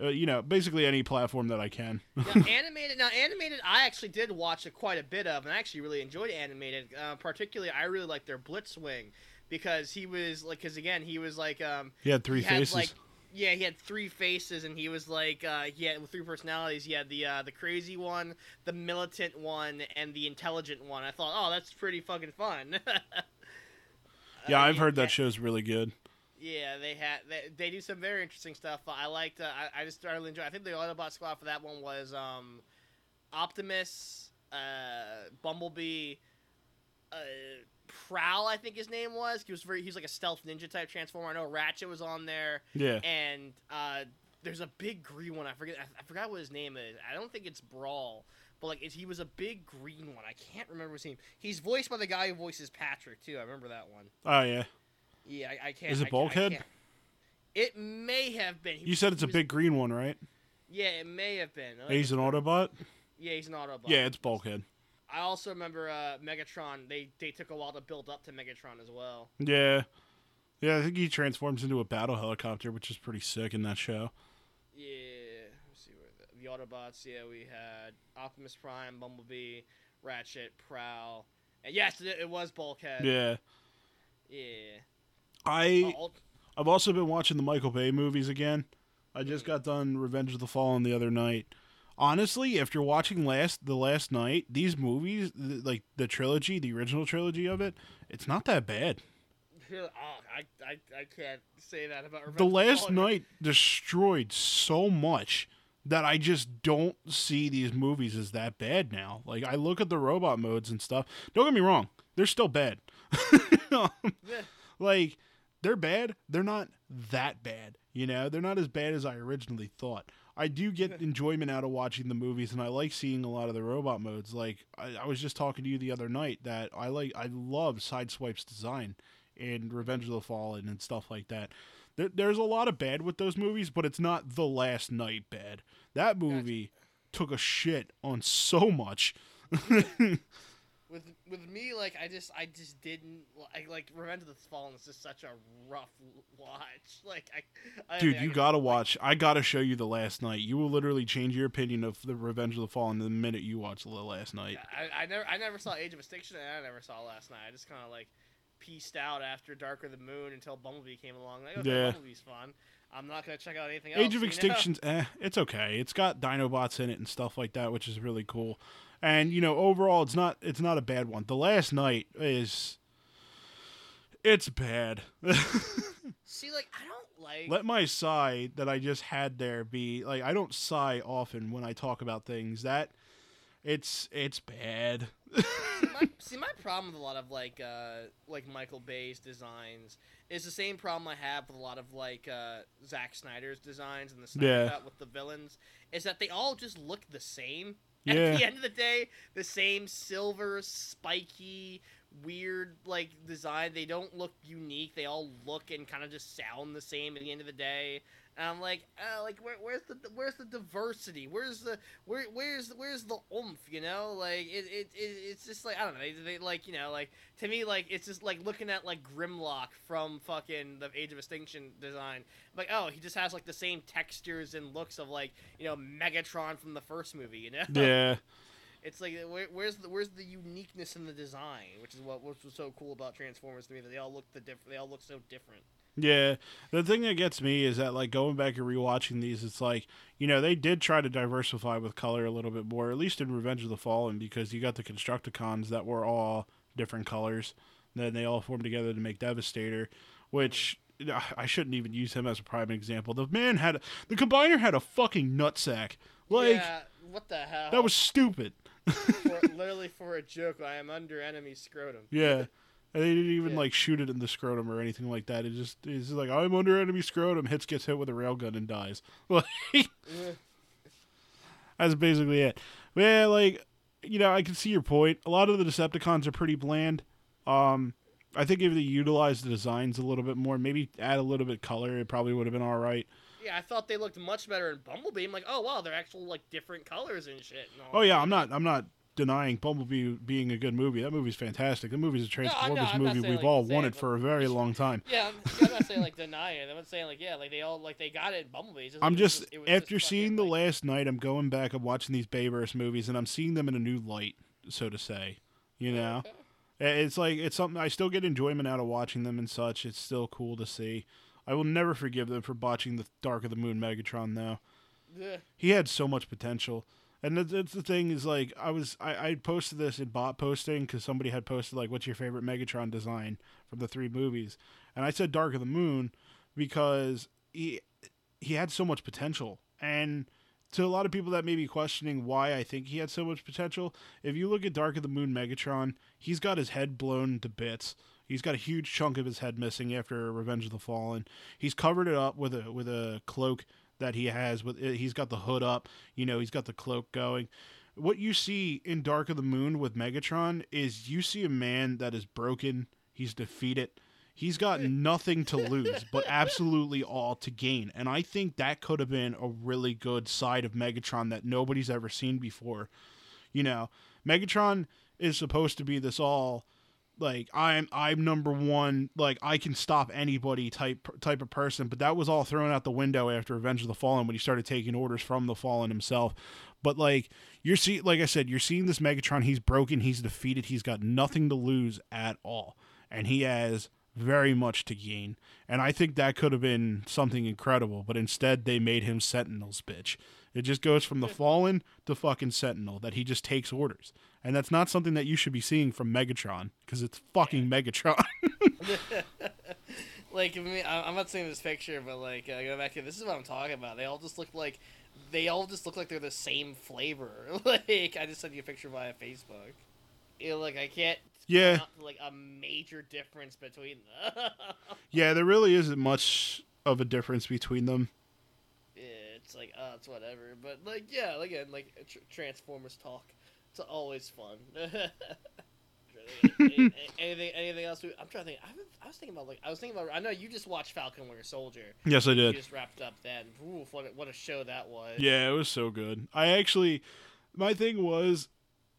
uh, you know, basically any platform that I can. now, animated. Now, animated. I actually did watch a, quite a bit of, and I actually really enjoyed animated. Uh, particularly, I really liked their Blitzwing because he was like, because again, he was like, um, he had three he had, faces. like, yeah, he had three faces, and he was like, uh, he had three personalities. He had the uh, the crazy one, the militant one, and the intelligent one. I thought, oh, that's pretty fucking fun. yeah, I've heard that show's really good. Yeah, they had they, they do some very interesting stuff. I liked. Uh, I, I just really enjoying. I think the Autobot squad for that one was um, Optimus, uh, Bumblebee, uh, Prowl. I think his name was. He was very. He was like a stealth ninja type transformer. I know Ratchet was on there, Yeah. and uh, there's a big green one. I forget. I, I forgot what his name is. I don't think it's Brawl. But like, it's, he was a big green one. I can't remember his name. He's voiced by the guy who voices Patrick too. I remember that one. Oh yeah. Yeah, I, I can't. Is it I- Bulkhead? It may have been. He You said it's a was- big green one, right? Yeah, it may have been. He's an Autobot. Yeah, he's an Autobot. Yeah, it's Bulkhead. I also remember uh, Megatron. They they took a while to build up to Megatron as well. Yeah. Yeah, I think he transforms into a battle helicopter, which is pretty sick in that show. Yeah. Let's see where the, the Autobots. Yeah, we had Optimus Prime, Bumblebee, Ratchet, Prowl, and yes, it, it was Bulkhead. Yeah. Yeah. I I've also been watching the Michael Bay movies again. I just mm-hmm. got done Revenge of the Fallen the other night. Honestly, after watching last the last night, these movies, th- like the trilogy, the original trilogy of it, it's not that bad. oh, I, I, I can't say that about Revenge The last night destroyed so much that I just don't see these movies as that bad now. Like I look at the robot modes and stuff. Don't get me wrong, they're still bad. Yeah. like they're bad they're not that bad you know? They're not as bad as i originally thought. I do get enjoyment out of watching the movies and i like seeing a lot of the robot modes. Like i, I was just talking to you the other night that i like i love sideswipe's design in revenge of the fallen and stuff like that. There, there's a lot of bad with those movies but it's not the Last Knight bad. That movie took a shit on so much with with me like I just I just didn't like like Revenge of the Fallen is just such a rough watch. Like I, I Dude, I you could- gotta watch. I gotta show you the Last Knight. You will literally change your opinion of the Revenge of the Fallen the minute you watch the Last Knight. I, I never I never saw Age of Extinction and I never saw Last Knight. I just kind of like pieced out after Dark of the Moon until Bumblebee came along. Like okay, Yeah. Bumblebee's fun. I'm not gonna check out anything else. Age of you know? Extinction's eh, it's okay. It's got Dinobots in it and stuff like that, which is really cool. And you know, overall, it's not it's not a bad one. The Last Knight is it's bad. See, like I don't like. Let my sigh that I just had there be like I don't sigh often when I talk about things. That it's it's bad. See, my, see, my problem with a lot of like uh, like Michael Bay's designs is the same problem I have with a lot of like uh, Zack Snyder's designs and the Snyder Yeah. With the villains is that they all just look the same. At the end of the day, the same silver, spiky, weird like design. They don't look unique. They all look and kind of just sound the same at the end of the day. And I'm like, uh, like where, where's the where's the diversity? Where's the where where's where's the oomph? You know, like it, it, it it's just like I don't know. They, they like you know like to me like it's just like looking at like Grimlock from fucking the Age of Extinction design. Like oh he just has like the same textures and looks of like you know Megatron from the first movie. You know. yeah. It's like where, where's the where's the uniqueness in the design, which is what which was so cool about Transformers to me that they all look the diff- they all look so different. Yeah, the thing that gets me is that like going back and rewatching these, it's like you know they did try to diversify with color a little bit more, at least in Revenge of the Fallen, because you got the Constructicons that were all different colors. Then they all formed together to make Devastator, which I shouldn't even use him as a prime example. The man had the combiner had a fucking nutsack. Like yeah, what the hell? that was stupid. for, literally for a joke. I am under enemy scrotum. Yeah. And they didn't even Yeah. like shoot it in the scrotum or anything like that. It just is like I'm under enemy scrotum, hits gets hit with a railgun and dies. Like that's basically it. Yeah, like you know, I can see your point. A lot of the Decepticons are pretty bland. Um, I think if they utilized the designs a little bit more, maybe add a little bit color, it probably would have been all right. Yeah, I thought they looked much better in Bumblebee. I'm like, oh wow, they're actual like different colors and shit. And. Oh yeah, I'm not I'm not denying Bumblebee being a good movie. That movie's fantastic. The movie's a no, Transformers I'm movie we've like, all wanted same, for a very long time. Yeah, I'm, I'm not saying like denying it. I'm not saying like yeah, like they all like they got it in Bumblebee. It's I'm it just it after just seeing the like, Last Knight, I'm going back. I'm watching these Bayverse movies, and I'm seeing them in a new light, so to say. You oh, know, okay. it's like it's something I still get enjoyment out of watching them and such. It's still cool to see. I will never forgive them for botching the Dark of the Moon Megatron, though. Ugh. He had so much potential. And that's, that's the thing is like I was I, I posted this in bot posting because somebody had posted like what's your favorite Megatron design from the three movies, and I said Dark of the Moon because he he had so much potential and to a lot of people that may be questioning why I think he had so much potential, if you look at Dark of the Moon Megatron, he's got his head blown to bits. He's got a huge chunk of his head missing after Revenge of the Fallen. He's covered it up with a with a cloak that he has with eh, he's got the hood up, you know, he's got the cloak going. What you see in Dark of the Moon with Megatron is you see a man that is broken, he's defeated. He's got nothing to lose, but absolutely all to gain. And I think that could have been a really good side of Megatron that nobody's ever seen before. You know, Megatron is supposed to be this all like I'm I'm number one, like I can stop anybody type type of person. But that was all thrown out the window after Revenge of the Fallen when he started taking orders from the Fallen himself. But like you're see, like I said, you're seeing this Megatron. He's broken. He's defeated. He's got nothing to lose at all, and he has very much to gain. And I think that could have been something incredible, but instead they made him Sentinel's bitch. It just goes from the Fallen to fucking Sentinel that he just takes orders. And that's not something that you should be seeing from Megatron because it's fucking Megatron. like I mean, I'm not seeing this picture, but like uh, go back to this is what I'm talking about. They all just look like they all just look like they're the same flavor. like I just sent you a picture via Facebook. You know, like I can't. Yeah. out, like a major difference between them. yeah, there really isn't much of a difference between them. Yeah, it's like uh, it's whatever. But like yeah, again, like tr- Transformers talk. It's always fun. anything, anything, anything else? We, I'm trying to think. I, was- I was thinking about like I was thinking about. I know you just watched Falcon Winter Soldier. Yes, I You did. just wrapped up then. Oof, what a, what a show that was. Yeah, it was so good. I actually, my thing was,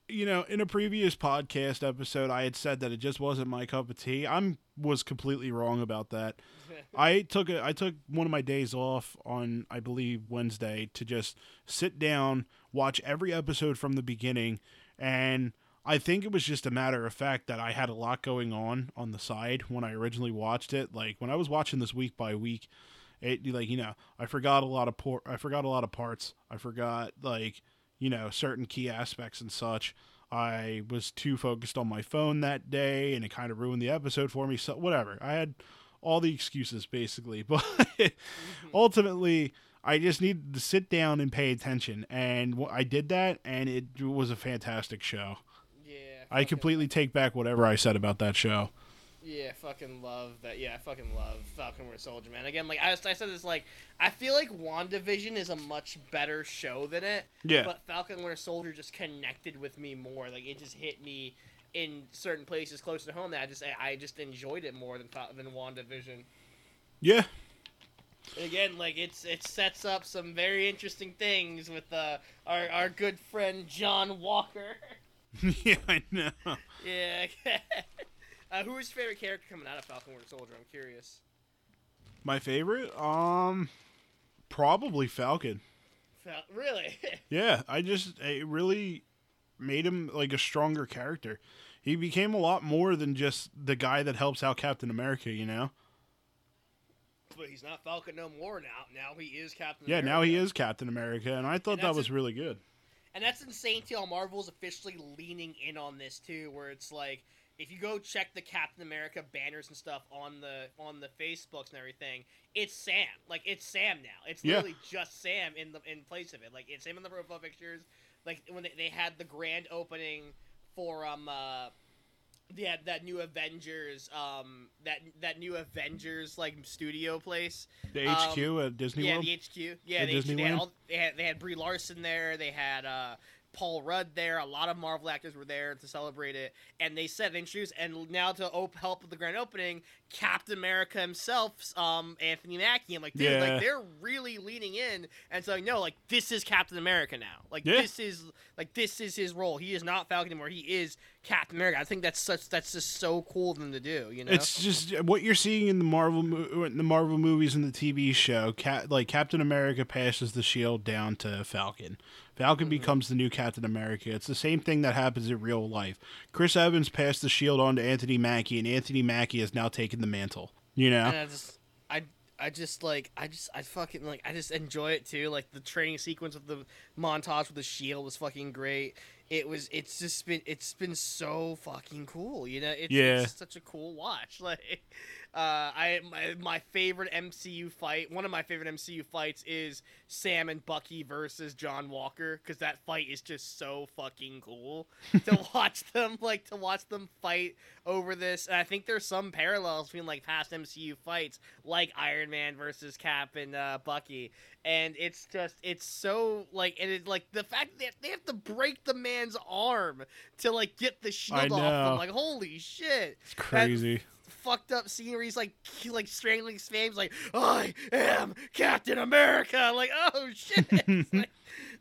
you know, in a previous podcast episode, I had said that it just wasn't my cup of tea. I'm was completely wrong about that. I took a, I took one of my days off on I believe Wednesday to just sit down, watch every episode from the beginning, and I think it was just a matter of fact that I had a lot going on on the side when I originally watched it. Like when I was watching this week by week, it like you know I forgot a lot of por- I forgot a lot of parts. I forgot like you know certain key aspects and such. I was too focused on my phone that day, and it kind of ruined the episode for me. So whatever, I had all the excuses basically, but mm-hmm. ultimately. I just needed to sit down and pay attention, and I did that, and it was a fantastic show. Yeah. I completely take back whatever I said about that show. Yeah, fucking love that. Yeah, I fucking love Falcon Winter Soldier, man. Again, like I, I said this, like I feel like WandaVision is a much better show than it. Yeah. But Falcon Winter Soldier just connected with me more. Like it just hit me in certain places close to home that I just I, just enjoyed it more than than WandaVision. Yeah, again, like it's it sets up some very interesting things with uh, our our good friend John Walker. yeah, I know. yeah. uh, who is your favorite character coming out of Falcon Winter Soldier? I'm curious. My favorite, um, probably Falcon. Fal- really? Yeah, I just it really made him like a stronger character. He became a lot more than just the guy that helps out Captain America. You know? But he's not Falcon no more now. Now he is Captain. Yeah, America. now he is Captain America, and I thought And that was really good. And that's insane too. Marvel's officially leaning in on this too, where it's like if you go check the Captain America banners and stuff on the on the Facebooks and everything, it's Sam. Like it's Sam now. It's Yeah. literally just Sam in the in place of it. Like it's him in the profile pictures. Like when they, they had the grand opening for um uh yeah that new Avengers um that that new Avengers like studio place. The Um, HQ at Disney yeah, World. the HQ. Yeah, At the HQ. They had, Disneyland? all, they had they had Brie Larson there. They had uh, Paul Rudd there. A lot of Marvel actors were there to celebrate it. And they said they introduced and now to op- help with the grand opening, Captain America himself, um, Anthony Mackie. I'm like, dude, Yeah. like they're really leaning in and saying, no, like this is Captain America now. Like Yeah. this is like this is his role. He is not Falcon anymore. He is Captain America. I think that's such that's just so cool of them to do. You know, It's just what you're seeing in the Marvel in the Marvel movies and the TV show. Cap, like Captain America passes the shield down to Falcon. Falcon Mm-hmm. becomes the new Captain America. It's the same thing that happens in real life. Chris Evans passed the shield on to Anthony Mackie, and Anthony Mackie has now taken the mantle. You know? and I just I I just like I just I fucking like I just enjoy it too. Like the training sequence with the montage with the shield was fucking great. It was it's just been it's been so fucking cool. You know, it's, Yeah. it's such a cool watch. Like uh I my, my favorite MCU fight, one of my favorite MCU fights is Sam and Bucky versus John Walker cuz that fight is just so fucking cool to watch them like to watch them fight over this. And I think there's some parallels between like past MCU fights, like Iron Man versus Cap and uh, Bucky. And it's just it's so like and it's like the fact that they have to break the man's arm to like get the shield off him. Like holy shit, It's crazy. Fucked up scene where he's like like strangling his face like I am Captain America. Like oh shit. Like,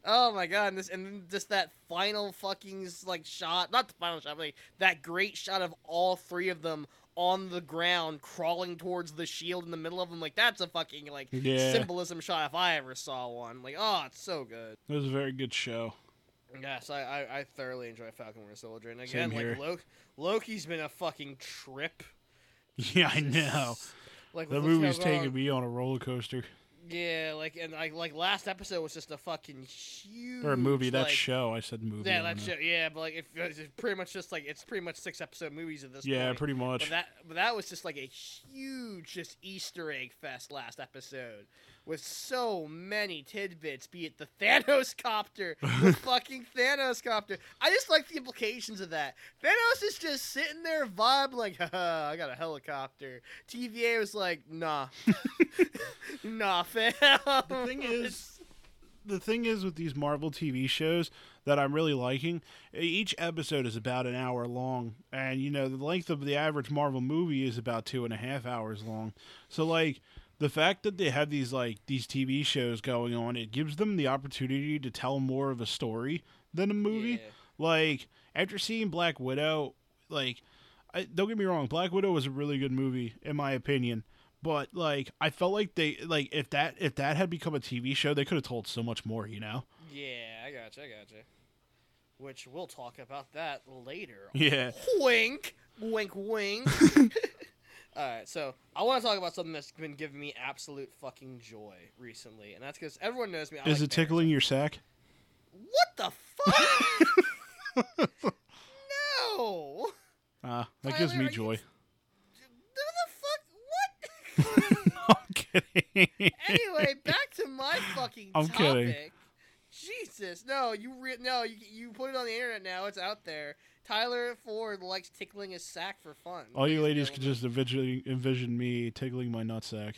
Oh my god, and this and then just that final fucking like shot, not the final shot, but like that great shot of all three of them on the ground crawling towards the shield in the middle of them. Like that's a fucking like Yeah. symbolism shot if I ever saw one. Like oh, it's so good. It was a very good show. Yes, I I, I thoroughly enjoy Falcon Winter Soldier, and again like. Loki, Loki's been a fucking trip. Yeah, I know. Like The movie's taking me on a roller coaster. Yeah, like and like like last episode was just a fucking huge Or a movie, that like, show. I said movie. Yeah, that shit. Yeah, but like if uh, it's pretty much just like it's pretty much six episode movies at this Yeah, point. pretty much. But that but that was just like a huge just Easter egg fest last episode with so many tidbits. Be it the Thanos copter, the fucking Thanos copter. I just like the implications of that. Thanos is just sitting there vibing like, Haha, I got a helicopter. TVA was like, nah, nah, fam. The thing is, the thing is with these Marvel TV shows that I'm really liking, each episode is about an hour long, and you know the length of the average Marvel movie is about two and a half hours long. So like the fact that they have these like these TV shows going on, it gives them the opportunity to tell more of a story than a movie. Yeah. Like after seeing Black Widow, like I, don't get me wrong, Black Widow was a really good movie in my opinion. But like I felt like they like if that if that had become a TV show, they could have told so much more. You know? Yeah, I gotcha, I gotcha. Which we'll talk about that later. Yeah. Wink, wink, wink. All right, so I want to talk about something that's been giving me absolute fucking joy recently, and that's because everyone knows me. I Is like it tickling your sack? What the fuck? no. Uh, that gives me you- joy. Who the fuck? What? I'm kidding. anyway, back to my fucking I'm topic. kidding. Jesus, no, you re- no, you, you put it on the internet now. It's out there. Tyler Ford likes tickling his sack for fun. All you Ladies and ladies could gentlemen. just envision, envision me tickling my nutsack.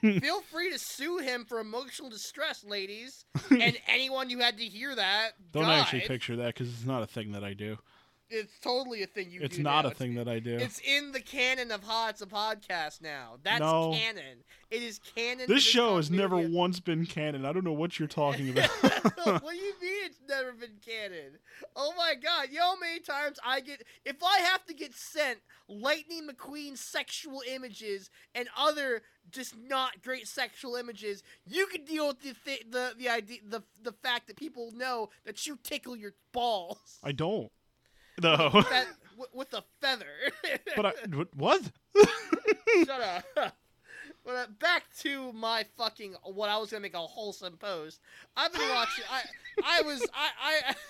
Feel free to sue him for emotional distress, ladies, and anyone who had to hear that. Don't actually picture that because it's not a thing that I do. It's totally a thing you it's not now. a thing that I do. It's in the canon of Ha. It's a podcast now. That's No. canon. It is canon. This show has never once been canon. I don't know what you're talking about. what do you mean it's never been canon? Oh my god, you know how many times I get if I have to get sent Lightning McQueen sexual images and other just not great sexual images, you can deal with the th- the the idea the the fact that people know that you tickle your balls I don't. No. With, with a feather. but I what? Shut up. But uh, back to my fucking what I was gonna make a wholesome post. I've been watching. I I was I I.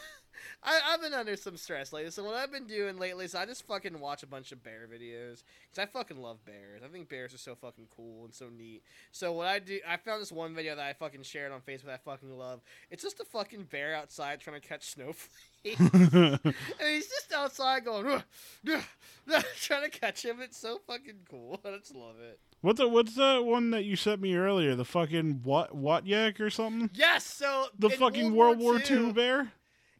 I, I've been under some stress lately, so what I've been doing lately is I just fucking watch a bunch of bear videos because I fucking love bears. I think bears are so fucking cool and so neat. So what I do, I found this one video that I fucking shared on Facebook that I fucking love. It's just a fucking bear outside trying to catch snowflakes. and he's just outside going, "Ugh, ugh, ugh," trying to catch him. It's so fucking cool. I just love it. What's the what's the one that you sent me earlier? The fucking what what yak or something? Yes, so The in fucking World War II II bear?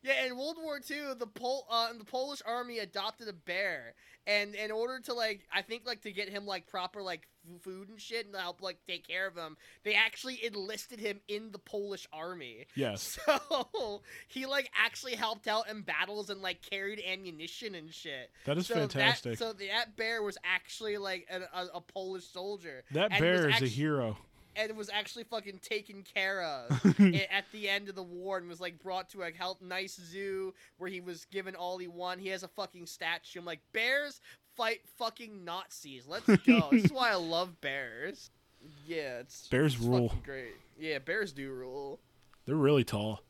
Yeah, in World War II, the Pol uh, the Polish army adopted a bear, and in order to like, I think like to get him like proper like food and shit and help like take care of him, they actually enlisted him in the Polish army. Yes. So he like actually helped out in battles and like carried ammunition and shit. That is so fantastic. That, so that bear was actually like a, a, a Polish soldier. that and bear is a hero. And was actually fucking taken care of at the end of the war and was like brought to a health nice zoo where he was given all he won. He has a fucking statue. I'm like, bears fight fucking Nazis. Let's go. this is why I love bears. Yeah, it's Bears it's rule. great. Yeah, bears do rule. They're really tall.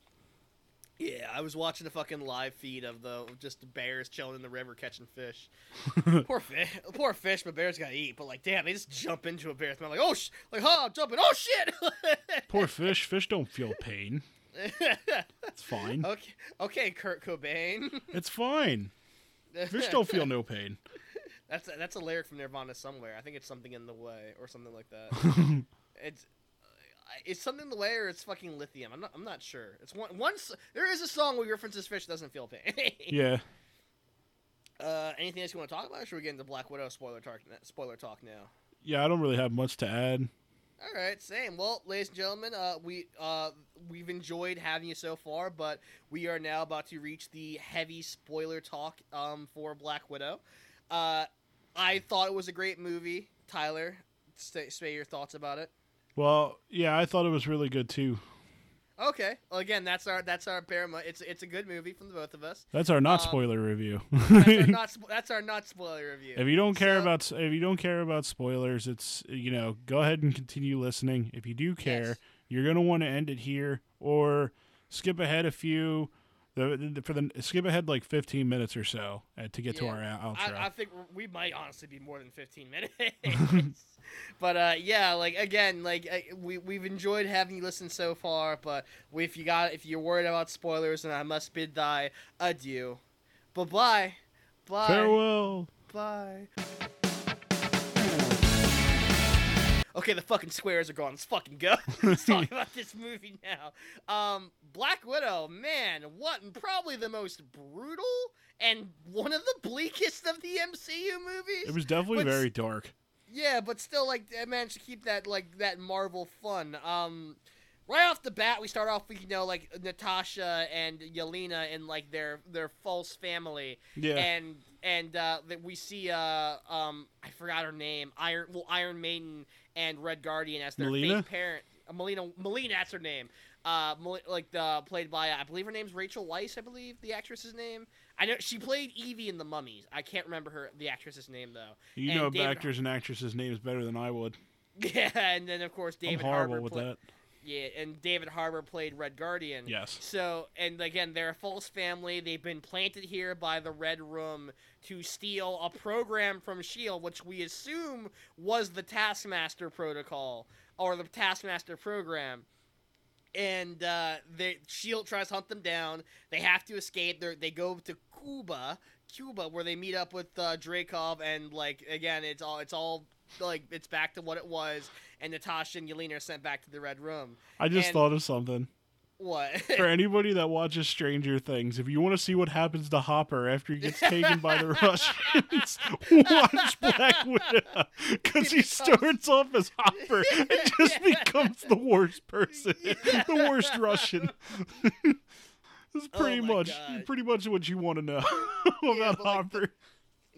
Yeah, I was watching a fucking live feed of the just bears chilling in the river catching fish. poor fish, poor fish, but bears gotta eat. But like, damn, they just jump into a bear's mouth like, oh, sh-, like, huh, I'm jumping, oh shit. Poor fish. Fish don't feel pain. It's fine. okay, okay, Kurt Cobain. It's fine. Fish don't feel no pain. That's a, that's a lyric from Nirvana somewhere. I think it's something in the way or something like that. it's it's something in the way or it's fucking lithium. I'm not I'm not sure. It's one once there is a song where references fish doesn't feel pain. yeah. Uh, anything else you want to talk about? Or should we get into Black Widow spoiler talk? Spoiler talk now. Yeah, I don't really have much to add. All right, same. Well, ladies and gentlemen, uh, we uh, we've enjoyed having you so far, but we are now about to reach the heavy spoiler talk um, for Black Widow. Uh, I thought it was a great movie. Tyler, say, say your thoughts about it. Well, yeah, I thought it was really good too. Okay. Well, again, that's our that's our paramount. It's it's a good movie from the both of us. That's our not Um, spoiler review. That's our not spo- that's our not spoiler review. if you don't care So- about if you don't care about spoilers, it's you know go ahead and continue listening. If you do care, Yes. you're gonna want to end it here or skip ahead a few. The, the for the skip ahead like 15 minutes or so uh, to get to our outro. I, I think we might honestly be more than 15 minutes. but uh, yeah, like again, like uh, we we've enjoyed having you listen so far. But if you got if you're worried about spoilers, then I must bid thy adieu. Bye bye. Bye. Farewell. Bye. Okay, the fucking squares are gone. Let's fucking go. Let's talk about this movie now. Um, Black Widow, man, what probably the most brutal and one of the bleakest of the MCU movies. It was definitely But very dark. Yeah, but still, like, I managed to keep that like that Marvel fun. Um, right off the bat, we start off with you know like Natasha and Yelena and like their their false family, Yeah. and and uh, that we see uh um I forgot her name Iron well Iron Maiden and Red Guardian as their Melina? fake parent. Uh, Melina Melina, that's her name. Uh, Mel- like the played by I believe her name's Rachel Weisz. I believe the actress's name. I know she played Evie in The Mummies. I can't remember her the actress's name though. you and know David- actors and actresses' names better than I would. Yeah, and then of course David I'm horrible Harbour with that. Yeah, and David Harbour played Red Guardian. Yes. So, and again, they're a false family. They've been planted here by the Red Room to steal a program from S.H.I.E.L.D., which we assume was the Taskmaster protocol or the Taskmaster program. And uh, they, S.H.I.E.L.D. tries to hunt them down. They have to escape. They they go to Cuba, Cuba, where they meet up with uh, Dreykov, and like again, it's all it's all like it's back to what it was. And Natasha and Yelena are sent back to the Red Room. I just and- thought of something. What? For anybody that watches Stranger Things, if you want to see what happens to Hopper after he gets taken by the Russians, watch Black Widow. Because he starts off as Hopper and just becomes the worst person, the worst Russian. This is Oh pretty my much God. pretty much what you want to know about but, like, Hopper.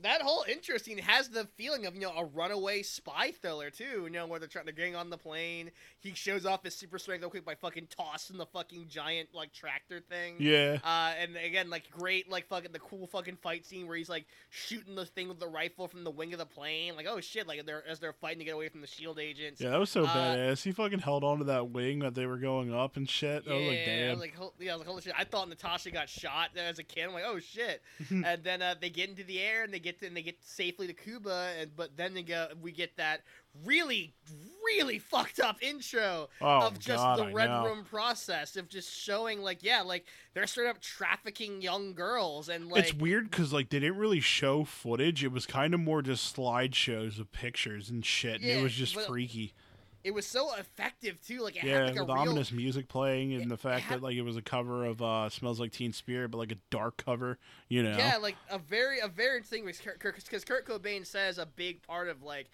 That whole interesting has the feeling of you know a runaway spy thriller too. You know where they're trying to getting on the plane. He shows off his super strength real quick by fucking tossing the fucking giant like tractor thing. Yeah. Uh, and again, like great, like fucking the cool fucking fight scene where he's like shooting the thing with the rifle from the wing of the plane. Like oh shit, like they're as they're fighting to get away from the shield agents. Yeah, that was so Uh, badass. He fucking held on to that wing that they were going up and shit. I was like, I damn. was like, yeah, I was like, holy shit! I thought Natasha got shot as a kid. I'm like, oh shit! and then uh, they get into the air and they get to, and they get safely to Cuba. And but then they go, we get that really, really fucked up intro oh, of just God, the I red know. room process of just showing like, yeah, like they're straight up trafficking young girls and like it's weird because like they didn't really show footage. It was kind of more just slideshows of pictures and shit. and Yeah, it was just but- freaky. It was so effective too. Like it Yeah, had like with real ominous music playing and it the fact had- that like it was a cover of uh "Smells Like Teen Spirit," but like a dark cover. You know. Yeah, like a very a very interesting because Kurt, Cobain says a big part of like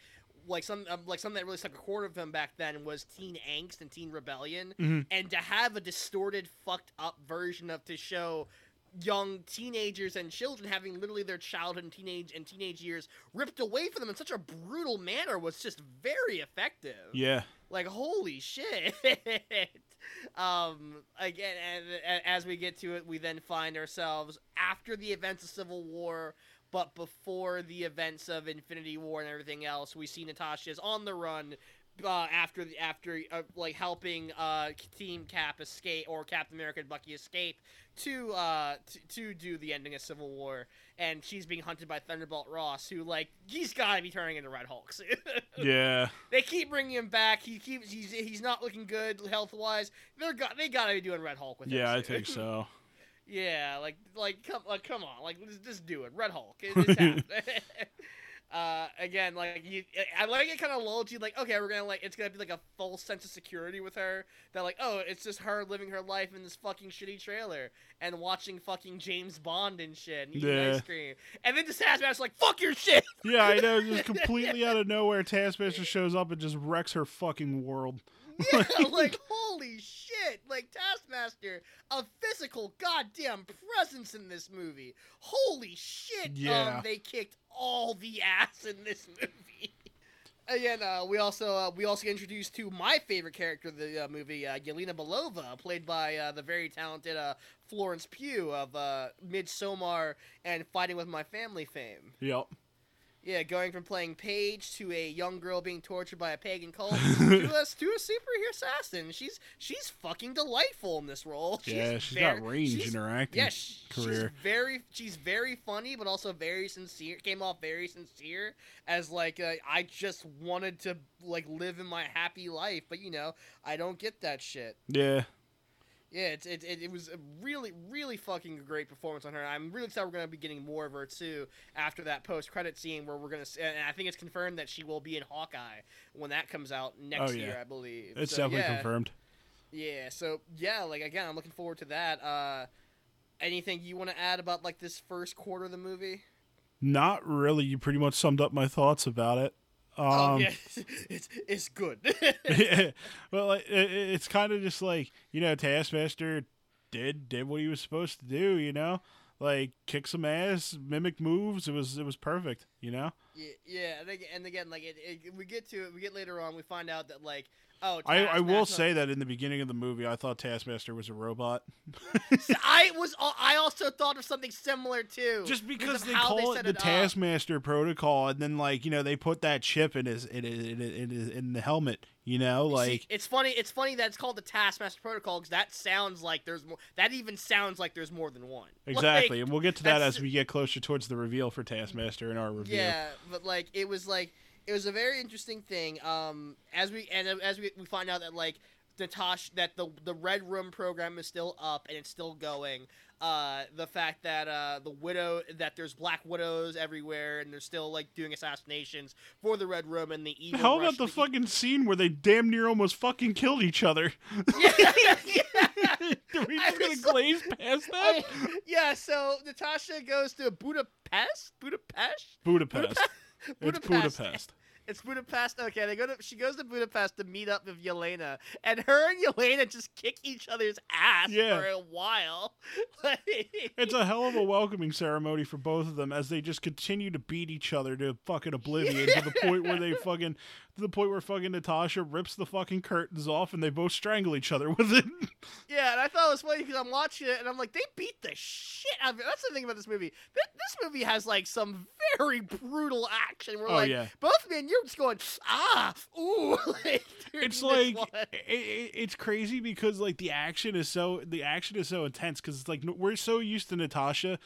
like some um, like something that really stuck a quarter of him back then was teen angst and teen rebellion, Mhm. and to have a distorted, fucked up version of to show young teenagers and children having literally their childhood and teenage and teenage years ripped away from them in such a brutal manner was just very effective. Yeah. Like holy shit. um again and, and as we get to it we then find ourselves after the events of Civil War but before the events of Infinity War and everything else we see Natasha's on the run uh, after the after uh, like helping uh, Team Cap escape or Captain America and Bucky escape to uh to, to do the ending of Civil War and she's being hunted by Thunderbolt Ross who like he's got to be turning into Red Hulk soon. Yeah. They keep bringing him back. He keeps he's he's not looking good health wise. They're got they gotta be doing Red Hulk with him. Yeah, I think so. yeah, like like come like come on, like just, just do it. Red Hulk. It. uh, again, like you, I like it kind of lulled you, like okay, we're gonna like it's gonna be like a false sense of security with her. That like, oh, it's just her living her life in this fucking shitty trailer and watching fucking James Bond and shit and eating Yeah. ice cream. And then the Taskmaster's like, fuck your shit. Yeah, I know. Just completely out of nowhere, Taskmaster shows up and just wrecks her fucking world. Yeah, like holy shit! Like Taskmaster, a physical goddamn presence in this movie. Holy shit! Yeah. um, they kicked all the ass in this movie. Again, uh, we also uh, we also get introduced to my favorite character of the uh, movie, uh, Yelena Belova, played by uh, the very talented uh, Florence Pugh of uh, Midsommar and Fighting with My Family fame. Yep. Yeah, going from playing Paige to a young girl being tortured by a pagan cult to a to a superhero assassin. She's she's fucking delightful in this role. She's Yeah, she's very- got range she's- in her acting Yeah, sh- she's career. very she's very funny, but also very sincere. Came off very sincere as like uh, I just wanted to like live in my happy life, but you know I don't get that shit. Yeah. Yeah, it, it, it was a really, really fucking great performance on her. I'm really excited we're going to be getting more of her too after that post credit scene where we're going to. And I think it's confirmed that she will be in Hawkeye when that comes out next Oh, yeah. year, I believe. It's So, definitely yeah, confirmed. Yeah, so yeah, like again, I'm looking forward to that. Uh, anything you want to add about like this first quarter of the movie? Not really. You pretty much summed up my thoughts about it. Um, oh yeah, it's it's good. well, like, it, it- it's kind of just like you know, Taskmaster did did what he was supposed to do. You know, like kick some ass, mimic moves. It was it was perfect. You know. yeah, yeah, and again, like it, it, we get to it, we get later on, we find out that like. Oh, I, I will say that in the beginning of the movie, I thought Taskmaster was a robot. I was. I also thought of something similar too. Just because of they call set it the up. Taskmaster protocol, and then like you know they put that chip in his in his, in, his, in, his, in the helmet. You know, See, like it's funny. It's funny that it's called the Taskmaster Protocol because that sounds like there's more. That even sounds like there's more than one. exactly, Like, and we'll get to that as we get closer towards the reveal for Taskmaster in our review. Yeah, but like it was like it was a very interesting thing. Um, as we and as we, we find out that like Natasha that the the Red Room program is still up and it's still going. Uh, the fact that uh the widow that there's black widows everywhere and they're still like doing assassinations for the Red Room and the evil. How about Russian- the fucking scene where they damn near almost fucking killed each other? yeah, yeah. Are we just gonna glaze past that? I- yeah, so Natasha goes to Budapest. Budapest. Budapest. It's Budapest. Budapest. It's Budapest. Okay, they go to. She goes to Budapest to meet up with Yelena, and her and Yelena just kick each other's ass Yeah. for a while. It's a hell of a welcoming ceremony for both of them as they just continue to beat each other to fucking oblivion to the point where they fucking to the point where fucking Natasha rips the fucking curtains off and they both strangle each other with it. yeah, and I thought it was funny because I'm watching it and I'm like, they beat the shit out of it. That's the thing about this movie. This, movie has like some very brutal action. Where Oh, like yeah. both men, you're just going ah ooh. like, it's like it, it, it's crazy because like the action is so the action is so intense because it's like we're so used to Natasha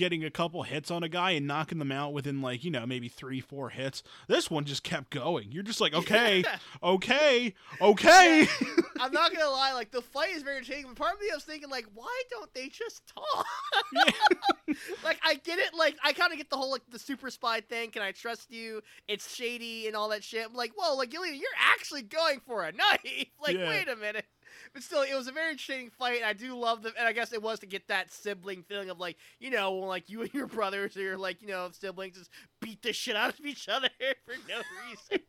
getting a couple hits on a guy and knocking them out within like you know maybe three four hits this one just kept going you're just like okay okay okay I'm not gonna lie, like the fight is very entertaining, but part of me I was thinking like, why don't they just talk? like I get it, like I kind of get the whole like the super spy thing. Can I trust you? It's shady and all that shit. I'm like, whoa, like Gillian, you're actually going for a knife. Like, Yeah. wait a minute. But still, it was a very entertaining fight. And I do love them, and I guess it was to get that sibling feeling of like, you know, like you and your brothers or your like, you know, siblings just beat the shit out of each other for no reason.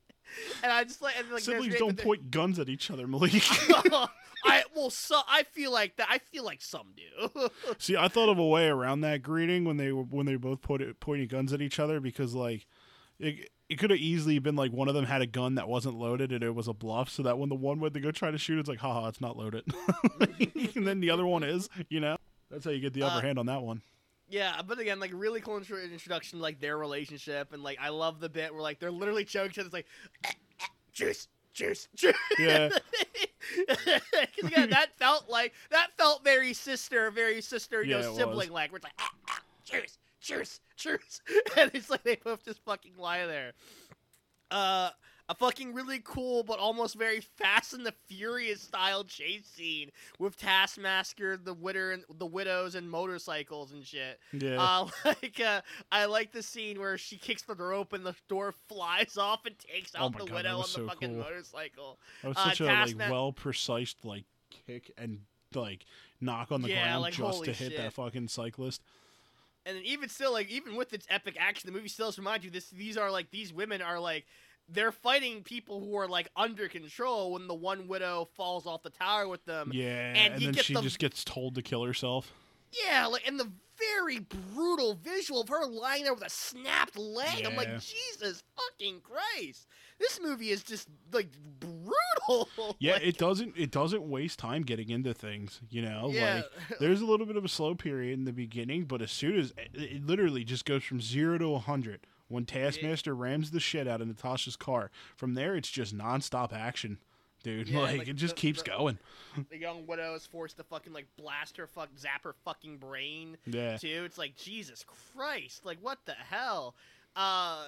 And I just like, and, like siblings don't point guns at each other Malik I well, so I feel like that. I feel like some do. See, I thought of a way around that greeting when they were when they both put pointing guns at each other because like it it could have easily been like one of them had a gun that wasn't loaded and it was a bluff, so that when the one went to go try to shoot, it's like, haha, it's not loaded, and then the other one is, you know. That's how you get the upper Uh, hand on that one. yeah, but again, like really cool intro- introduction, to, like their relationship, and like I love the bit where like they're literally choking each other. It's like "Eh, eh, juice, juice, juice. Yeah. again, that felt like that felt very sister, very sister, you Yeah, know, sibling like. Where it's like ah, juice, juice, juice, and it's like they both just fucking lie there. Uh, a fucking really cool but almost very Fast and the Furious style chase scene with Taskmaster, the widow, and the widows, and motorcycles and shit. Yeah. Uh, like uh, I like the scene where she kicks the door open, the door flies off and takes Oh out the God, widow on the so fucking cool. motorcycle. that was uh, such a like well precise like kick and like knock on the Yeah, ground like, just to hit shit. that fucking cyclist. And then even still like even with its epic action the movie still has to remind you this these are like these women are like they're fighting people who are like under control when the one widow falls off the tower with them. Yeah, and and, then she the- just gets told to kill herself. yeah like and the very brutal visual of her lying there with a snapped leg. I'm like jesus fucking christ this movie is just like brutal Yeah, Like, it doesn't it doesn't waste time getting into things, you know? yeah Like there's a little bit of a slow period in the beginning, but as soon as it, it literally just goes from 0 to a 100 when Taskmaster rams the shit out of Natasha's car. From there it's just nonstop action. Dude, Yeah, like, like, it just the- keeps the- going. the young widow is forced to fucking like blast her fuck zap her fucking brain Yeah. too. It's like Jesus Christ, like what the hell? Uh,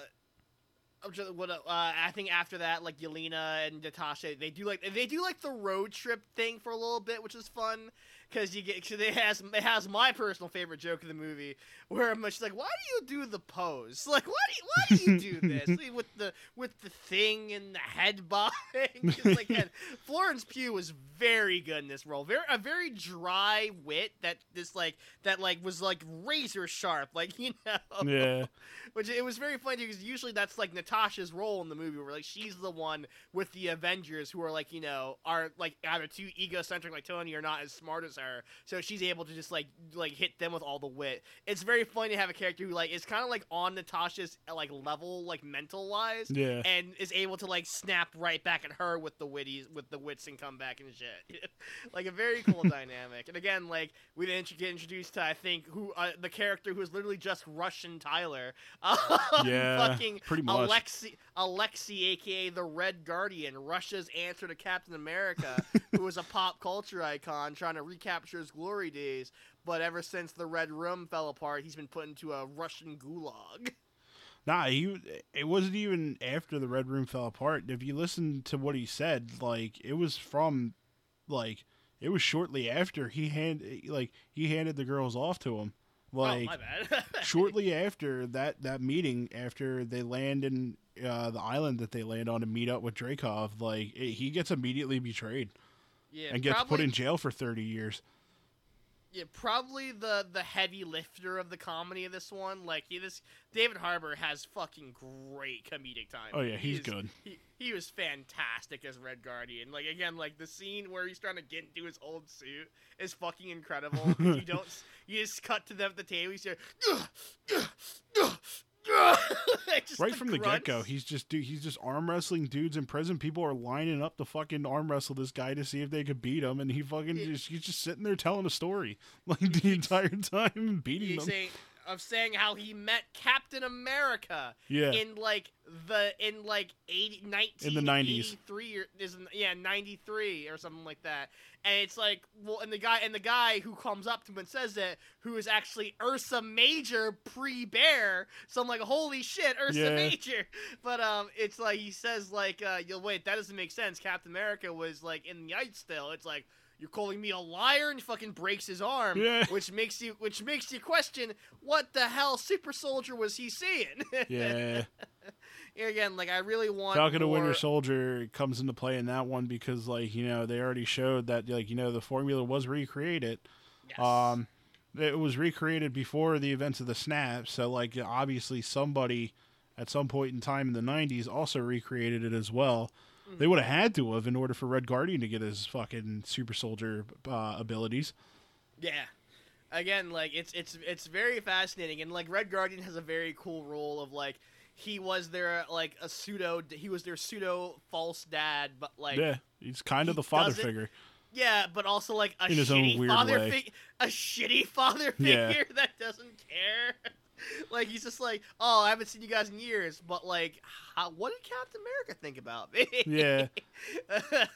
what? Uh, I think after that, like Yelena and Natasha, they do like they do like the road trip thing for a little bit, which is fun because you get cause it has it has my personal favorite joke of the movie where I'm just like, why do you do the pose? Like, why do you, why do you do this with the with the thing and the head bobbing? like, and Florence Pugh was very good in this role. Very a very dry wit that this like that like was like razor sharp, like you know. Yeah. Which it was very funny because usually that's like Natasha's role in the movie, where like she's the one with the Avengers who are like you know are like either too egocentric like Tony or not as smart as her, so she's able to just like like hit them with all the wit. It's very funny to have a character who like is kind of like on Natasha's like level like mental wise, Yeah. and is able to like snap right back at her with the witties with the wits and come back and shit. like a very cool dynamic. And again, like we then get introduced to I think who uh, the character who is literally just Russian Tyler. Um, Yeah, fucking pretty much. Alexi, Alexi, aka the Red Guardian, Russia's answer to Captain America, who was a pop culture icon trying to recapture his glory days. But ever since the Red Room fell apart, he's been put into a Russian gulag. Nah, he it wasn't even after the Red Room fell apart. If you listen to what he said, like it was from like it was shortly after he hand like he handed the girls off to him. Like oh, my bad. shortly after that that meeting after they land in uh, the island that they land on to meet up with Dreykov, like it, he gets immediately betrayed yeah, and gets probably, put in jail for 30 years. Yeah, probably the the heavy lifter of the comedy of this one. Like he, this David Harbour has fucking great comedic time. Oh yeah, He he's good. He, he was fantastic as Red Guardian. Like again, like the scene where he's trying to get into his old suit is fucking incredible. you don't, you just cut to them at the table. You say, Right from the get go, he's just dude, he's just arm wrestling dudes in prison. People are lining up to fucking arm wrestle this guy to see if they could beat him, and he fucking Yeah. just he's just sitting there telling a story like the entire time beating them. saying of saying how he met Captain America yeah, in like the in like 80 In the 90s. 1983 or is yeah 93 or something like that. And it's like well and the guy and the guy who comes up to him and says it who is actually Ursa Major pre-bear. So I'm like holy shit Ursa Yeah. Major. But um it's like he says like uh you'll wait that doesn't make sense. Captain America was like in the ice still it's like you're calling me a liar and he fucking breaks his arm Yeah. which makes you which makes you question what the hell super soldier was he seeing yeah. again like i really want Falcon and Winter more- Soldier comes into play in that one because like you know they already showed that like you know the formula was recreated. Yes. Um, it was recreated before the events of the snap, so like obviously somebody at some point in time in the '90s also recreated it as well. They would have had to have in order for Red Guardian to get his fucking super soldier uh, abilities. yeah again like it's it's it's very fascinating and like red guardian has a very cool role of like he was their like a pseudo he was their pseudo false dad but like yeah, he's kind of he the father figure. Yeah, but also like a In his own shitty weird father figure, a shitty father Yeah. figure that doesn't care. like he's just like, oh, I haven't seen you guys in years, but like, how, what did Captain America think about me? Yeah,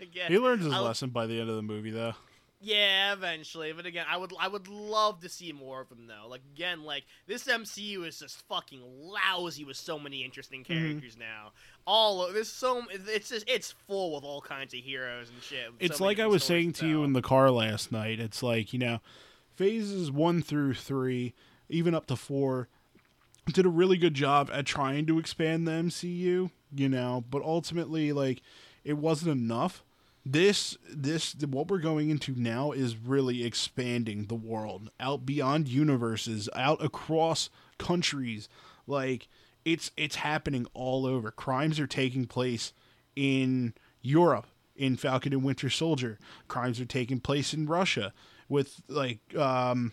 Again, he learns his I- lesson by the end of the movie though. Yeah, eventually. But again, I would I would love to see more of them though. Like again, like this MCU is just fucking lousy with so many interesting Mm-hmm. characters now. All o- there's so it's just it's full with all kinds of heroes and shit. It's so like I was saying to to you in the car last night. It's like, you know, phases one through three, even up to four, did a really good job at trying to expand the MCU, you know, but ultimately, like, it wasn't enough. This, this, what we're going into now is really expanding the world out beyond universes, out across countries. Like, it's it's happening all over. Crimes are taking place in Europe in Falcon and Winter Soldier. Crimes are taking place in Russia with like um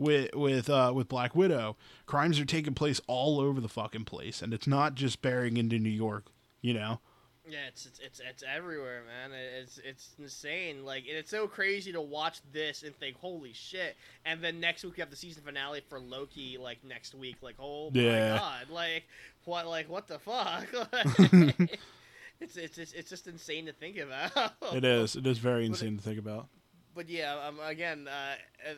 with with uh with Black Widow. Crimes are taking place all over the fucking place and it's not just bearing into New York, you know. Yeah, it's it's it's, it's everywhere, man. It's it's insane. Like it's so crazy to watch this and think, holy shit! And then next week you have the season finale for Loki. Like next week, like oh my god, like what like what the fuck? it's, it's it's it's just insane to think about. It is. It is very it- insane to think about. But yeah, um, again, uh,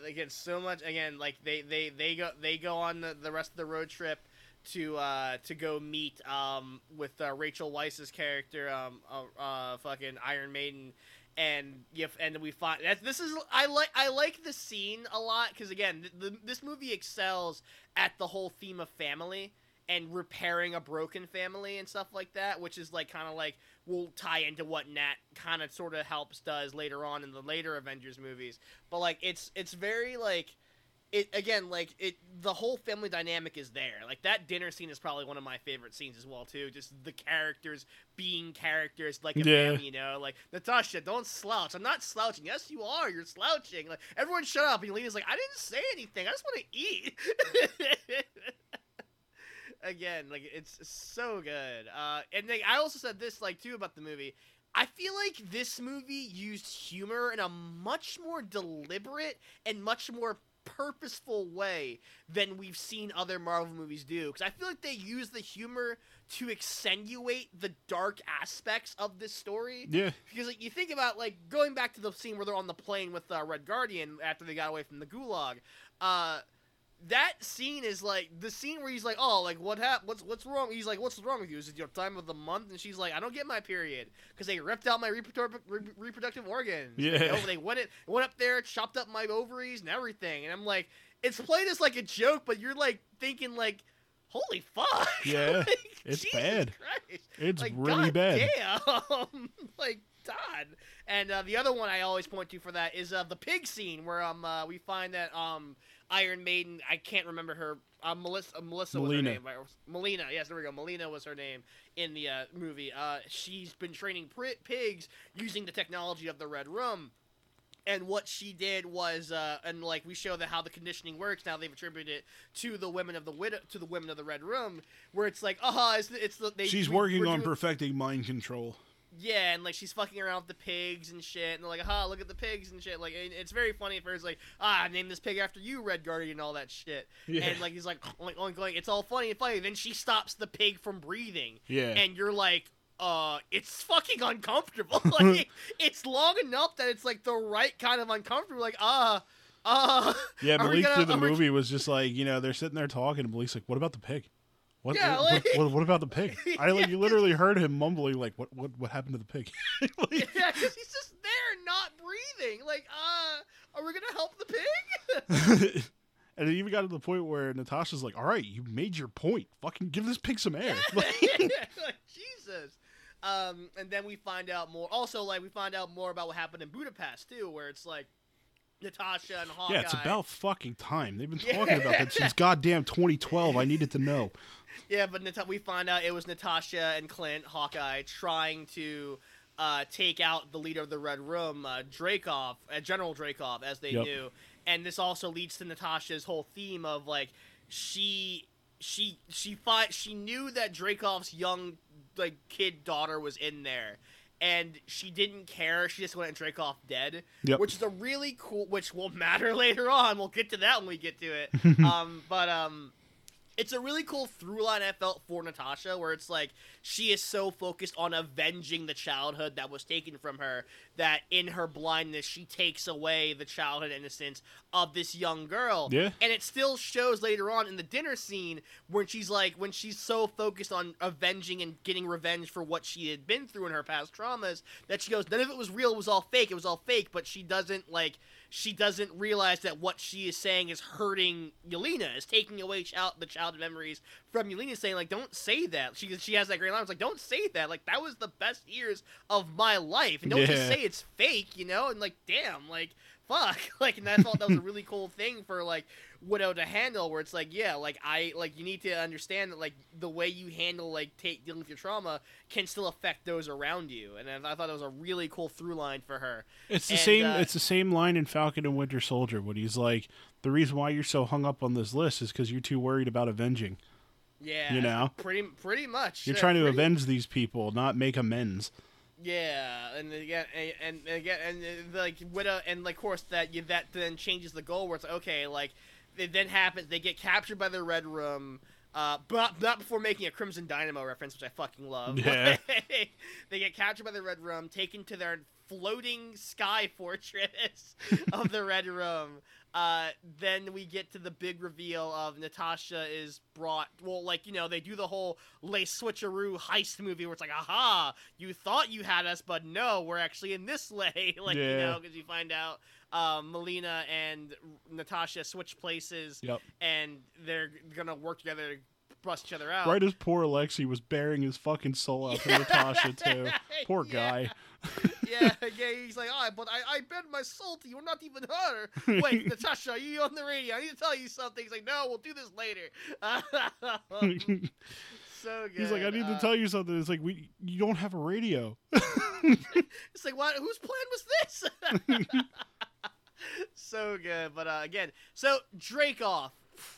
again, so much. Again, like they they they go they go on the, the rest of the road trip to uh to go meet um with uh, Rachel Weisz's character um uh, uh fucking Iron Maiden. And you and we find that this is I like I like the scene a lot because again th- the, this movie excels at the whole theme of family and repairing a broken family and stuff like that, which is like kind of like will tie into what Nat kind of sort of helps does later on in the later Avengers movies. But like it's it's very like it again like it the whole family dynamic is there. Like that dinner scene is probably one of my favorite scenes as well too. Just the characters being characters like a Yeah. family, you know. Like Natasha, don't slouch. I'm not slouching. Yes, you are. You're slouching. Like everyone, shut up. And Lena's like, I didn't say anything. I just want to eat. again like it's so good. Uh and like, i also said this like too about the movie. I feel like this movie used humor in a much more deliberate and much more purposeful way than we've seen other marvel movies do. Because i feel like they use the humor to accentuate the dark aspects of this story. Yeah. because like you think about like going back to the scene where they're on the plane with uh, Red Guardian after they got away from the Gulag, uh, that scene is like the scene where he's like, "Oh, like what happened? What's what's wrong?" He's like, "What's wrong with you? Is it your time of the month?" And she's like, "I don't get my period because they ripped out my reproductive re- reproductive organs. Yeah. Know, they went it went up there, chopped up my ovaries and everything." And I'm like, it's played as like a joke, but you're like thinking like. Holy fuck! Yeah, Like, it's Jesus bad. Christ It's like, really God bad. Damn, like God. And uh, the other one I always point to for that is uh, the pig scene where um uh, we find that um Iron Maiden I can't remember her uh, Melissa uh, Melissa was her Melina. name? Melina yes there we go Melina was her name in the uh, movie uh she's been training pri- pigs using the technology of the Red Room. And what she did was, uh, and like we show that how the conditioning works. Now they've attributed it to the women of the widow, to the women of the Red Room, where it's like, uh it's, the- it's the they. She's we- working on doing- perfecting mind control. Yeah, and like she's fucking around with the pigs and shit, and they're like, "Ah, look at the pigs and shit." Like, and it's very funny at first, like, "Ah, I named this pig after you, Red Guardian," and all that shit. Yeah. And like he's like, like, like, it's all funny and funny. Then she stops the pig from breathing, Yeah. and you're like, "Uh, it's fucking uncomfortable. like, it's long enough that it's like the right kind of uncomfortable. Like, ah, uh, Yeah, are we Malik gonna- through the we- movie was just like, you know, they're sitting there talking, and Malik's like, "What about the pig? What? Yeah, what, like- what, what about the pig?" I like, you literally heard him mumbling, like, "What? What? What happened to the pig?" Like, yeah, 'cause he's just there, not breathing. Like, uh, are we gonna help the pig? and it even got to the point where Natasha's like, "All right, you made your point. Fucking give this pig some air." Like, like, Jesus. Um, and then we find out more. Also, like we find out more about what happened in Budapest too, where it's like Natasha and Hawkeye. yeah, it's about fucking time. They've been talking about that since goddamn 2012. I needed to know. Yeah, but Nat- we find out it was Natasha and Clint, Hawkeye, trying to uh, take out the leader of the Red Room, uh, Dreykov, uh, General Dreykov, as they Yep. knew. And this also leads to Natasha's whole theme of like she she she fi- she knew that Dreykov's young like kid daughter was in there. And she didn't care. She just wanted off dead, Yep. which is a really cool. Which will matter later on. We'll get to that when we get to it. um, but um, it's a really cool through line I felt for Natasha, where it's like she is so focused on avenging the childhood that was taken from her that in her blindness she takes away the childhood innocence of this young girl. Yeah. And it still shows later on in the dinner scene when she's like when she's so focused on avenging and getting revenge for what she had been through in her past traumas that she goes, None of it was real, it was all fake, it was all fake, but she doesn't like she doesn't realize that what she is saying is hurting Yelena, is taking away child, the childhood memories from Yelena, saying like, "Don't say that." She she has that great line. It's like, "Don't say that." Like that was the best years of my life, and don't just say it's fake, you know. And like, damn, like fuck, like, and I thought that was a really cool thing for like Widow to handle, where it's like, yeah, like I like you need to understand that like the way you handle like take dealing with your trauma can still affect those around you, and I, I thought that was a really cool through line for her. It's the And, same. uh, it's the same line in Falcon and Winter Soldier when he's like, "The reason why you're so hung up on this list is because you're too worried about avenging. Yeah, You know? pretty pretty much. You're Yeah, trying to pretty- avenge these people, not make amends." Yeah, and again, and, and again, and uh, like Widow, and like, of course, that you, that then changes the goal where it's like, okay, like it then happens. They get captured by the Red Room. Uh, but not before making a Crimson Dynamo reference, which I fucking love. Yeah. they get captured by the Red Room, taken to their floating sky fortress of the Red Room. Uh, then we get to the big reveal of Natasha is brought. Well, like you know, they do the whole lay switcheroo heist movie where it's like, aha, you thought you had us, but no, we're actually in this lay. like you know, because you find out um, Melina and Natasha switch places, Yep. and they're gonna work together to bust each other out. Right as poor Alexi was bearing his fucking soul out to Natasha too. Poor guy. yeah, yeah, he's like, oh, but I, I bet my soul to you. We're not even her. Wait, Natasha, are you on the radio? I need to tell you something. He's like, no, we'll do this later. so good. He's like, I need to Uh, tell you something. It's like we, you don't have a radio. It's like, what? Whose plan was this? So good, but uh, again, so Dreykov.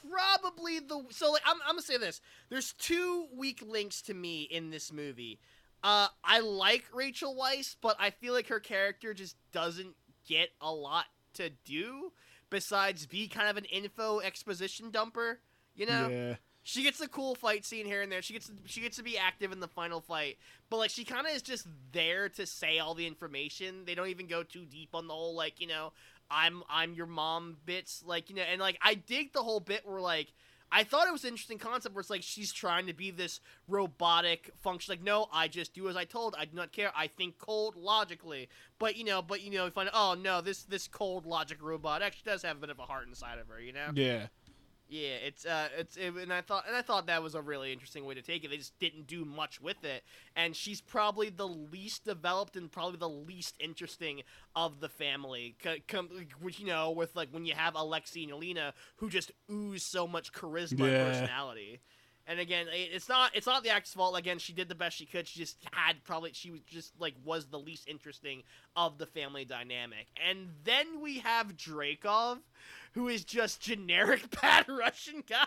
probably the so like I'm, I'm gonna say this. There's two weak links to me in this movie. Uh, I like Rachel Weisz, but I feel like her character just doesn't get a lot to do besides be kind of an info exposition dumper. You know, Yeah. she gets a cool fight scene here and there. She gets she gets to be active in the final fight, but like she kind of is just there to say all the information. They don't even go too deep on the whole like you know I'm I'm your mom bits like you know and like I dig the whole bit where like I thought it was an interesting concept where it's like she's trying to be this robotic function. Like, no, I just do as I told. I do not care. I think cold logically. But you know, but you know, you find oh no, this this cold logic robot actually does have a bit of a heart inside of her. You know. Yeah. Yeah, it's uh, it's it, and I thought and I thought that was a really interesting way to take it. They just didn't do much with it, and she's probably the least developed and probably the least interesting of the family. C- com- which you know, with like when you have Alexi and Alina who just ooze so much charisma Yeah. and personality. And again, it's not it's not the actress' fault. Again, she did the best she could. She just had probably she was just like was the least interesting of the family dynamic. And then we have Dreykov, who is just generic bad Russian guy.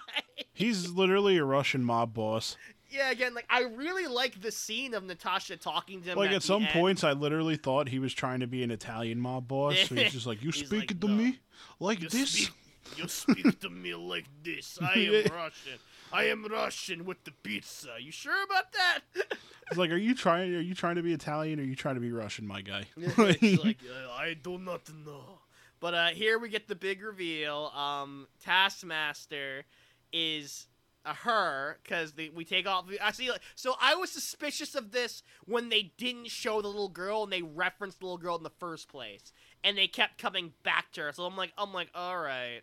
He's literally a Russian mob boss. yeah, again, like I really like the scene of Natasha talking to him. Like at at some end. points, I literally thought he was trying to be an Italian mob boss. So he's just like, "You He's speak like, to "No, me like You this." speak, you speak to me like this. I am Russian. I am Russian with the pizza. You sure about that? It's like, "Are you trying? Are you trying to be Italian? or Are you trying to be Russian, my guy?" It's like uh, I do not know. But uh, here we get the big reveal. Um, Taskmaster is a her because we take off. I see. Like, so I was suspicious of this when they didn't show the little girl and they referenced the little girl in the first place, and they kept coming back to her. So I'm like, I'm like, all right,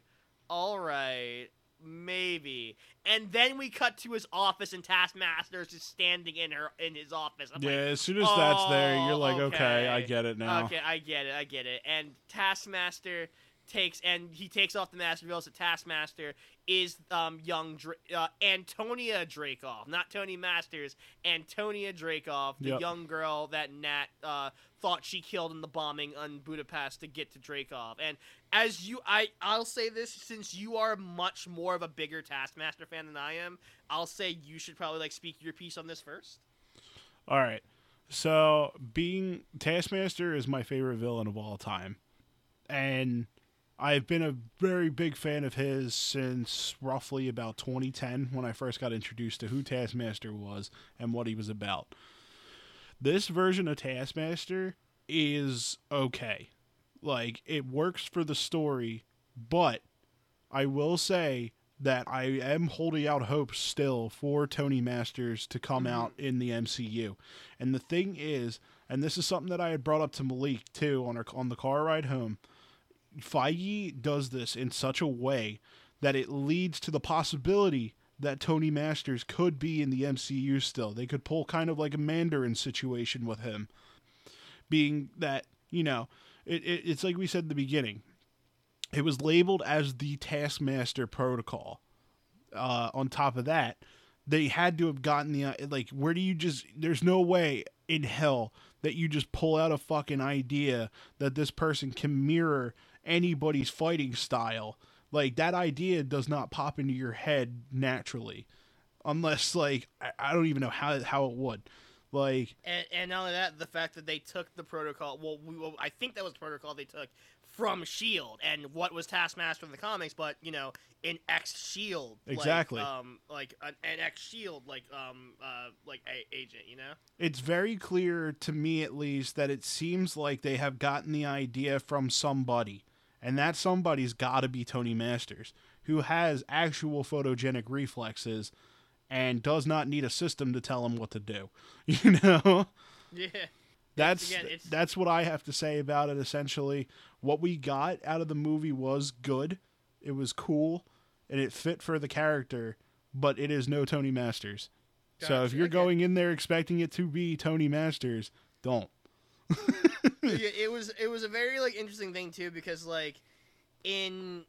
all right. Maybe, and then we cut to his office, and Taskmaster is just standing in her in his office. I'm yeah, like, as soon as that's there, "Oh, you're like, "Okay, I get it now." Okay, I get it. I get it. And Taskmaster takes and he takes off the mask, reveals that Taskmaster is um young Dra- uh, Antonia Dreykov, not Tony Masters. Antonia Dreykov, the Yep. young girl that Nat uh, thought she killed in the bombing on Budapest to get to Dreykov. And as you, I, I'll say this since you are much more of a bigger Taskmaster fan than I am. I'll say you should probably like speak your piece on this first. All right. So, being Taskmaster is my favorite villain of all time. And I've been a very big fan of his since roughly about 2010 when I first got introduced to who Taskmaster was and what he was about. This version of Taskmaster is okay. Like, it works for the story, but I will say that I am holding out hope still for Tony Masters to come Mm-hmm. out in the MCU. And the thing is, and this is something that I had brought up to Malik too on our on the car ride home. Feige does this in such a way that it leads to the possibility that Tony Masters could be in the MCU still. They could pull kind of like a Mandarin situation with him, being that you know it, it it's like we said in the beginning. It was labeled as the Taskmaster Protocol. Uh, on top of that, they had to have gotten the uh, like. Where do you just? There's no way in hell that you just pull out a fucking idea that this person can mirror anybody's fighting style. Like that idea does not pop into your head naturally, unless like I, I don't even know how how it would. Like And, and not only that, the fact that they took the protocol. Well, we, well, I think that was the protocol they took from Shield and what was Taskmaster in the comics, but you know, in X Shield, Exactly. like, um, like an, an X Shield, like um, uh, like a, agent, you know. it's very clear to me at least that it seems like they have gotten the idea from somebody and that somebody's got to be Tony Masters who has actual photogenic reflexes and does not need a system to tell him what to do you know? Yeah. that's again, that's what I have to say about it essentially. What we got out of the movie was good. It was cool and it fit for the character but it is no Tony Masters. So if you're going in there expecting it to be Tony Masters, don't. yeah, it was it was a very like interesting thing too because like in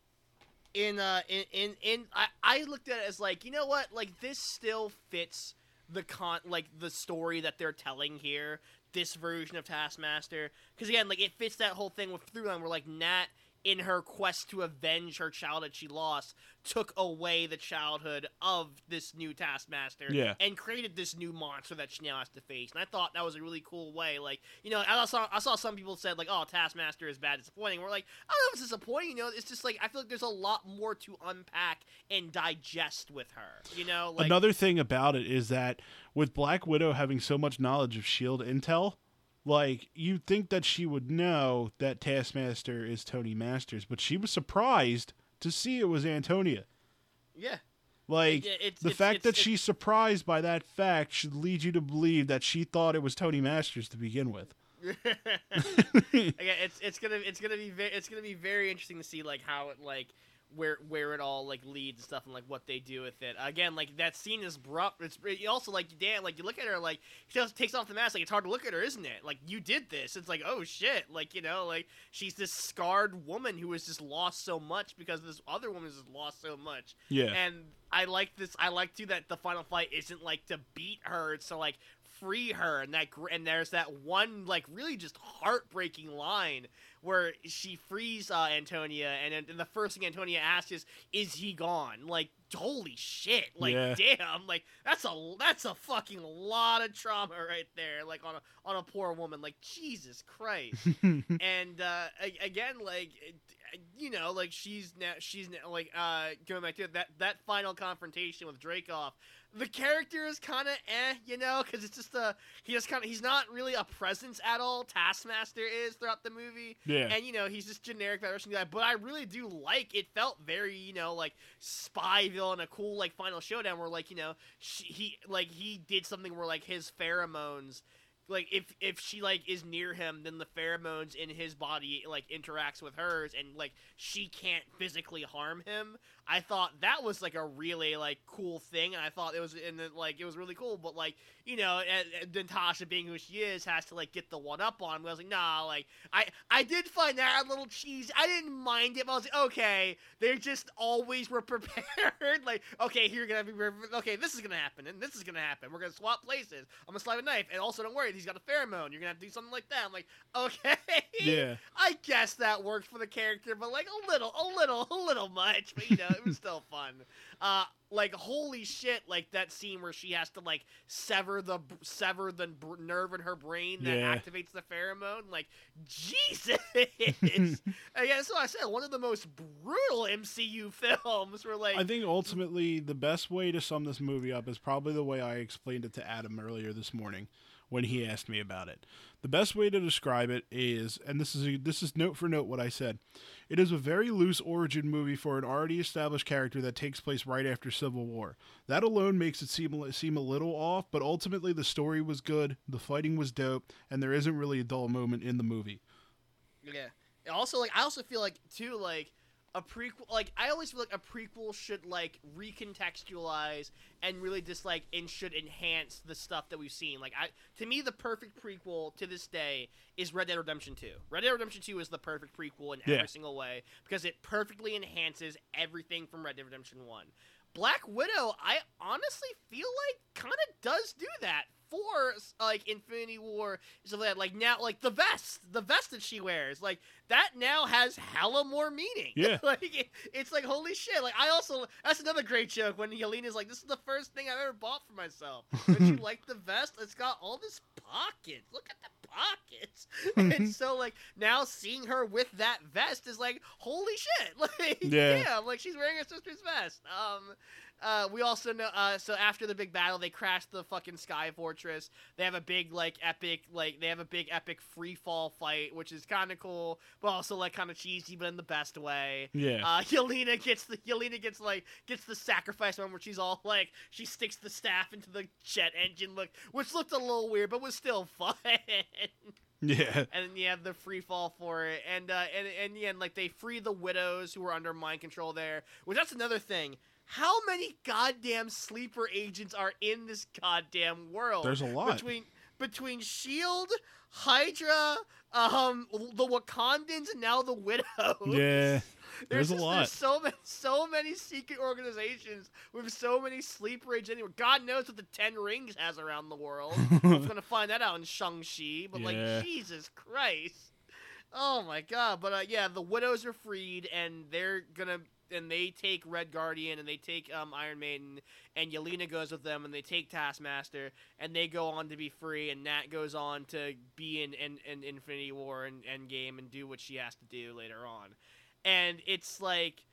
in uh in in, in I, I looked at it as like you know what? Like this still fits the con like the story that they're telling here this version of Taskmaster. Because again like it fits that whole thing with through line where like Nat in her quest to avenge her child that she lost took away the childhood of this new Taskmaster Yeah. and created this new monster that she now has to face. And I thought that was a really cool way. Like, you know, I saw I saw some people said like, "Oh, Taskmaster is bad, disappointing." We're like, I don't know if it's disappointing. You know, it's just like I feel like there's a lot more to unpack and digest with her. You know, like Another thing about it is that with Black Widow having so much knowledge of Shield intel, like you'd think that she would know that Taskmaster is Tony Masters, but she was surprised to see it was Antonia. yeah, Like it's- the fact that she's surprised by that fact should lead you to believe that she thought it was Tony Masters to begin with. again, it's it's gonna it's gonna be very it's gonna be very interesting to see like how it like where where it all like leads and stuff and like what they do with it. Again, like that scene is abrupt. It's you also like damn like you look at her like she just takes off the mask like it's hard to look at her, isn't it? Like you did this. It's like oh shit. Like you know like she's this scarred woman who has just lost so much because this other woman has lost so much. Yeah. And I like this. I like too that the final fight isn't like to beat her. It's to like free her. And that and there's that one like really just heartbreaking line where she frees uh, Antonia, and, and the first thing Antonia asks is, "Is he gone?" Like holy shit! Like Yeah. damn! Like that's a that's a fucking lot of trauma right there. Like on a on a poor woman. Like Jesus Christ and uh, again, like you know, like she's now she's now, like uh, going back to that that final confrontation with Dreykov. The character is kind of eh, you know, because it's just a he just kind of he's not really a presence at all. Taskmaster is throughout the movie, yeah. and you know he's just generic Russian guy. But I really do like it. Felt very you know like spy villain, a cool like final showdown where like you know she, he like he did something where like his pheromones like if if she like is near him then the pheromones in his body like interacts with hers and like she can't physically harm him i thought that was like a really like cool thing and i thought it was and then like it was really cool but like you know and, and then tasha being who she is has to like get the one up on him i was like nah like i i did find that a little cheesy i didn't mind it but i was like okay they just always were prepared like okay here you're gonna be okay this is gonna happen and this is gonna happen we're gonna swap places i'm gonna slap a knife and also don't worry he's got a pheromone. You're gonna have to do something like that. I'm like, okay, Yeah. I guess that worked for the character, but like a little, a little, a little much. But you know, it was still fun. Uh, like holy shit, like that scene where she has to like sever the sever the nerve in her brain that Yeah. activates the pheromone. Like Jesus. and yeah, that's what I said. One of the most brutal MCU films. Where like I think ultimately the best way to sum this movie up is probably the way I explained it to Adam earlier this morning when he asked me about it. The best way to describe it is, and this is a, this is note for note what I said. It is a very loose origin movie for an already established character that takes place right after Civil War. That alone makes it seem seem a little off, but ultimately the story was good, the fighting was dope, and there isn't really a dull moment in the movie. Yeah. Also, like, I also feel like too, like a prequel. Like, I always feel like a prequel should like recontextualize and really just like and should enhance the stuff that we've seen. Like, I to me, the perfect prequel to this day is Red Dead Redemption Two. Red Dead Redemption Two is the perfect prequel in Yeah. every single way because it perfectly enhances everything from Red Dead Redemption One. Black Widow, I honestly feel like kind of does do that for like Infinity War stuff like that. Like now, like the vest, the vest that she wears, like that now has hella more meaning. Yeah. like it, it's like holy shit. Like I also that's another great joke when Yelena's like, "This is the first thing I've ever bought for myself." Don't you like the vest? It's got all this pockets. Look at the pockets. and so like now seeing her with that vest is like holy shit. Like Yeah. damn, like she's wearing her sister's vest. Um. Uh, we also know. Uh, so after the big battle, they crash the fucking Sky Fortress. They have a big, like, epic, like, they have a big, epic free fall fight, which is kind of cool, but also like kind of cheesy, but in the best way. Yeah. Uh, Yelena gets the Yelena gets like gets the sacrifice moment where she's all like she sticks the staff into the jet engine, look, which looked a little weird, but was still fun. yeah. and then you have the free fall for it, and uh, and and yeah, and, like they free the widows who are under mind control there. Which that's another thing. How many goddamn sleeper agents are in this goddamn world? There's a lot. between between Shield, Hydra, um, the Wakandans, and now the widows. Yeah. There's a just- lot. There's so many, so many secret organizations with so many sleeper agents. Anywhere. God knows what the Ten Rings has around the world. I'm gonna find that out in Shang-Chi. But Yeah. like, Jesus Christ. Oh my God. But uh, yeah, the widows are freed, and they're gonna and they take Red Guardian and they take um, Iron Maiden, and Yelena goes with them, and they take Taskmaster, and they go on to be free, and Nat goes on to be in, in, in Infinity War and Endgame and do what she has to do later on. And it's like,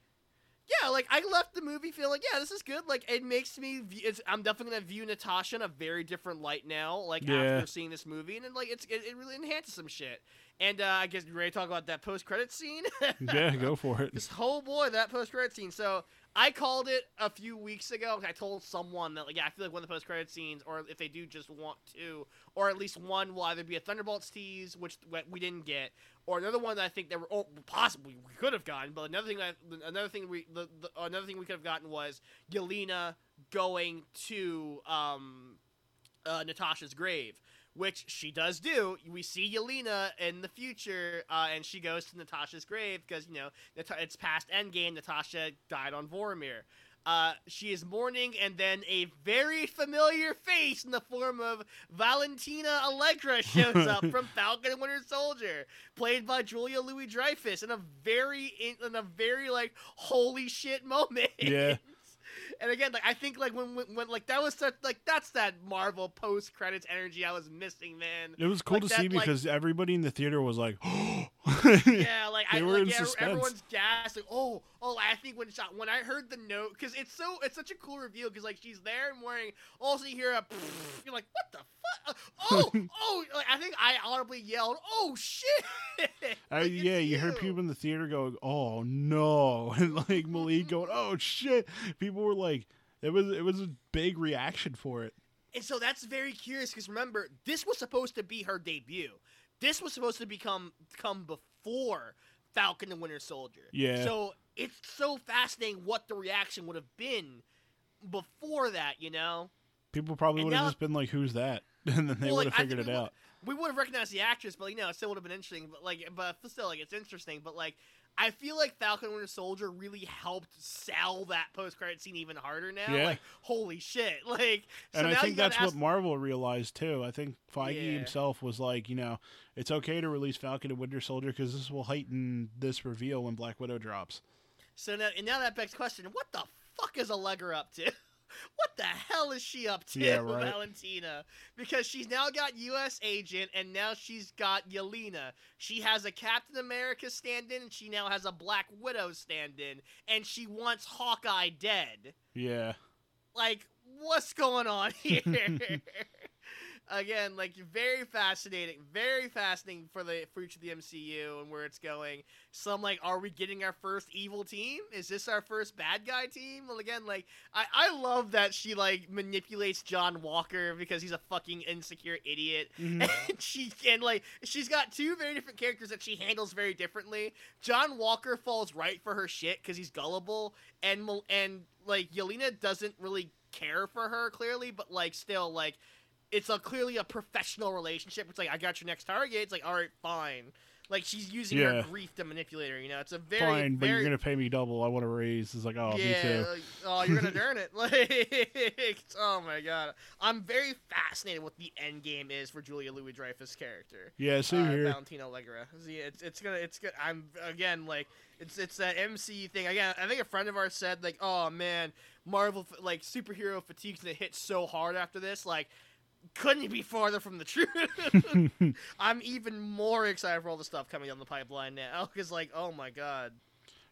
yeah, like I left the movie feeling like, yeah, this is good. Like it makes me, I'm definitely gonna view Natasha in a very different light now. Like Yeah. after seeing this movie, and then, like it's it, it really enhances some shit. And uh, I guess you ready to talk about that post credit scene? Yeah, go for it. This whole boy, that post credit scene. So I called it a few weeks ago. I told someone that like, yeah, I feel like one of the post credit scenes, or if they do just want to, or at least one will either be a Thunderbolts tease, which we didn't get, or another one that I think that were oh, possibly we could have gotten. But another thing that another thing we the, the another thing we could have gotten was Yelena going to um, uh, Natasha's grave which she does do. We see Yelena in the future, uh, and she goes to Natasha's grave because you know it's past Endgame. Natasha died on Vormir. Uh, she is mourning, and then a very familiar face in the form of Valentina Allegra shows up from Falcon and Winter Soldier, played by Julia Louis Dreyfus, in a very in, in a very like holy shit moment. Yeah. And again, like I think like when, when when like that was such like that's that Marvel post credits energy I was missing, man. It was cool Like to that, see like- because everybody in the theater was like, Yeah, like I They were like, in yeah, suspense. everyone's gassed. Like, oh, oh, I think when shot when I heard the note because it's so it's such a cool reveal because like she's there and wearing. Also, you hear a. You're like, what the fuck? Uh, oh, oh! Like I think I audibly yelled, "Oh shit!" Like, yeah, it's you heard people in the theater going, "Oh no," and like Malik going, "Oh shit." People were like, it was it was a big reaction for it. And so that's very curious because remember, this was supposed to be her debut. This was supposed to become come before Falcon and Winter Soldier. Yeah. So it's so fascinating what the reaction would have been before that, you know? People probably would have just been like, "Who's that?" and then they Well, would have I figured it would- out. We would have recognized the actress, but you know, it still would have been interesting. But like, but still, like, it's interesting. But like, I feel like Falcon and Winter Soldier really helped sell that post credit scene even harder now. Yeah. Like, holy shit! Like, so and I think that's ask- what Marvel realized too. I think Feige Yeah. himself was like, you know, it's okay to release Falcon and Winter Soldier because this will heighten this reveal when Black Widow drops. So now, and now that begs the question: What the fuck is Allegra up to? What the hell is she up to, Yeah, right. Valentina? Because she's now got U.S. Agent, and now she's got Yelena. She has a Captain America stand-in, and she now has a Black Widow stand-in, and she wants Hawkeye dead. Yeah. Like, what's going on here? Again, like very fascinating, very fascinating for the future of the MCU and where it's going. Some like, are we getting our first evil team? Is this our first bad guy team? Well, again, like I, I love that she like manipulates John Walker because he's a fucking insecure idiot, Mhm. and she and like she's got two very different characters that she handles very differently. John Walker falls right for her shit because he's gullible, and and like Yelena doesn't really care for her clearly, but like still like it's a clearly a professional relationship. It's like I got your next target. It's like all right, fine. Like she's using Yeah. her grief to manipulate her. You know, it's a very Fine, but very you're gonna pay me double. I want to raise. It's like, oh, me yeah, too. like, oh, you're gonna earn it. Like, oh my god, I'm very fascinated what the end game is for Julia Louis Dreyfus character. Yeah, same uh, here. Valentina Allegra. See, it's it's gonna it's good. I'm again like it's it's that MCU thing again. I think a friend of ours said like, oh man, Marvel like superhero fatigue's gonna hit so hard after this. Like, couldn't be farther from the truth. I'm even more excited for all the stuff coming down the pipeline now because like, oh my god.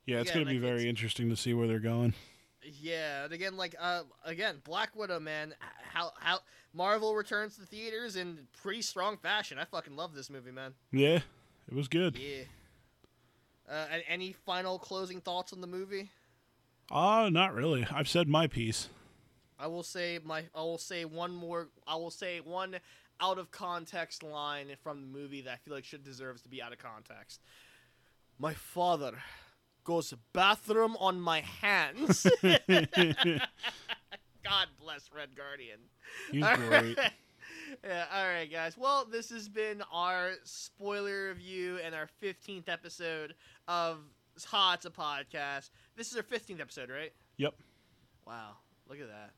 yeah, it's yeah, gonna be very interesting to see where they're going. Yeah, and again, like uh, again, Black Widow, man, how how Marvel returns to theaters in pretty strong fashion. I fucking love this movie, man. Yeah, it was good. Yeah. Uh, any final closing thoughts on the movie? Ah, not really. I've said my piece. I will say my I will say one more I will say one out of context line from the movie that I feel like should deserves to be out of context. My father goes bathroom on my hands. God bless Red Guardian. He's All great. right. Yeah, all right, guys. Well, this has been our spoiler review and our 15th episode of a Podcast. This is our 15th episode, right? Yep. Wow, look at that.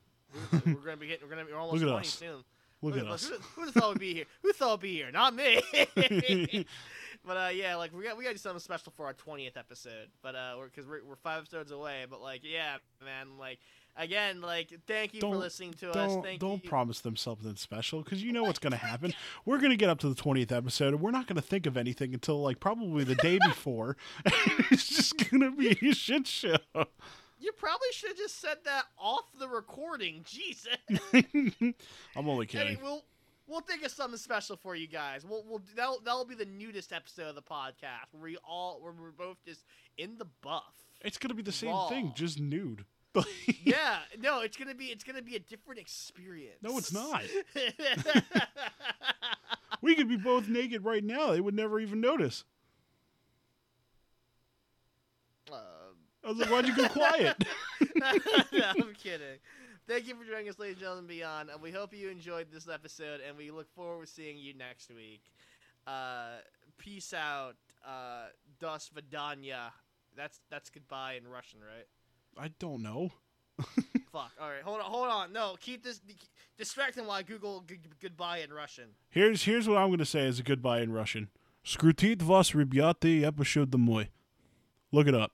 We're, we're gonna be hitting. We're gonna be almost Look at 20 us. soon. Look at us. Who, who thought would be here? Who thought would be here? Not me. but uh, yeah, like we got we got to do something special for our 20th episode. But uh, we're because we're, we're five episodes away. But like, yeah, man, like again, like thank you for Don't- listening to us. Don't Thank don't you. promise them something special because you know what's going to happen. We're going to get up to the twentieth episode and we're not going to think of anything until like probably the day before. it's just going to be a shit show. You probably should have just said that off the recording. Jesus. I'm only Hey, kidding. we'll we'll think of something special for you guys. We'll we'll that'll that'll be the nudist episode of the podcast where we all where we're both just in the buff. It's going to be the same Raw. thing, just nude. yeah, no, it's gonna be it's gonna be a different experience. No, it's not. we could be both naked right now. They would never even notice. Um, I was like, why'd you go quiet? no, I'm kidding. Thank you for joining us, ladies and gentlemen, beyond, and we hope you enjoyed this episode, and we look forward to seeing you next week. Uh, peace out. Uh, das vidanya. That's that's goodbye in Russian, right? I don't know. Fuck. All right, hold on, hold on. No, keep this distract him while I Google g- goodbye in Russian. Here's here's what I'm going to say as a goodbye in Russian. Skrutit vas, ребята, я пошел домой. Look it up.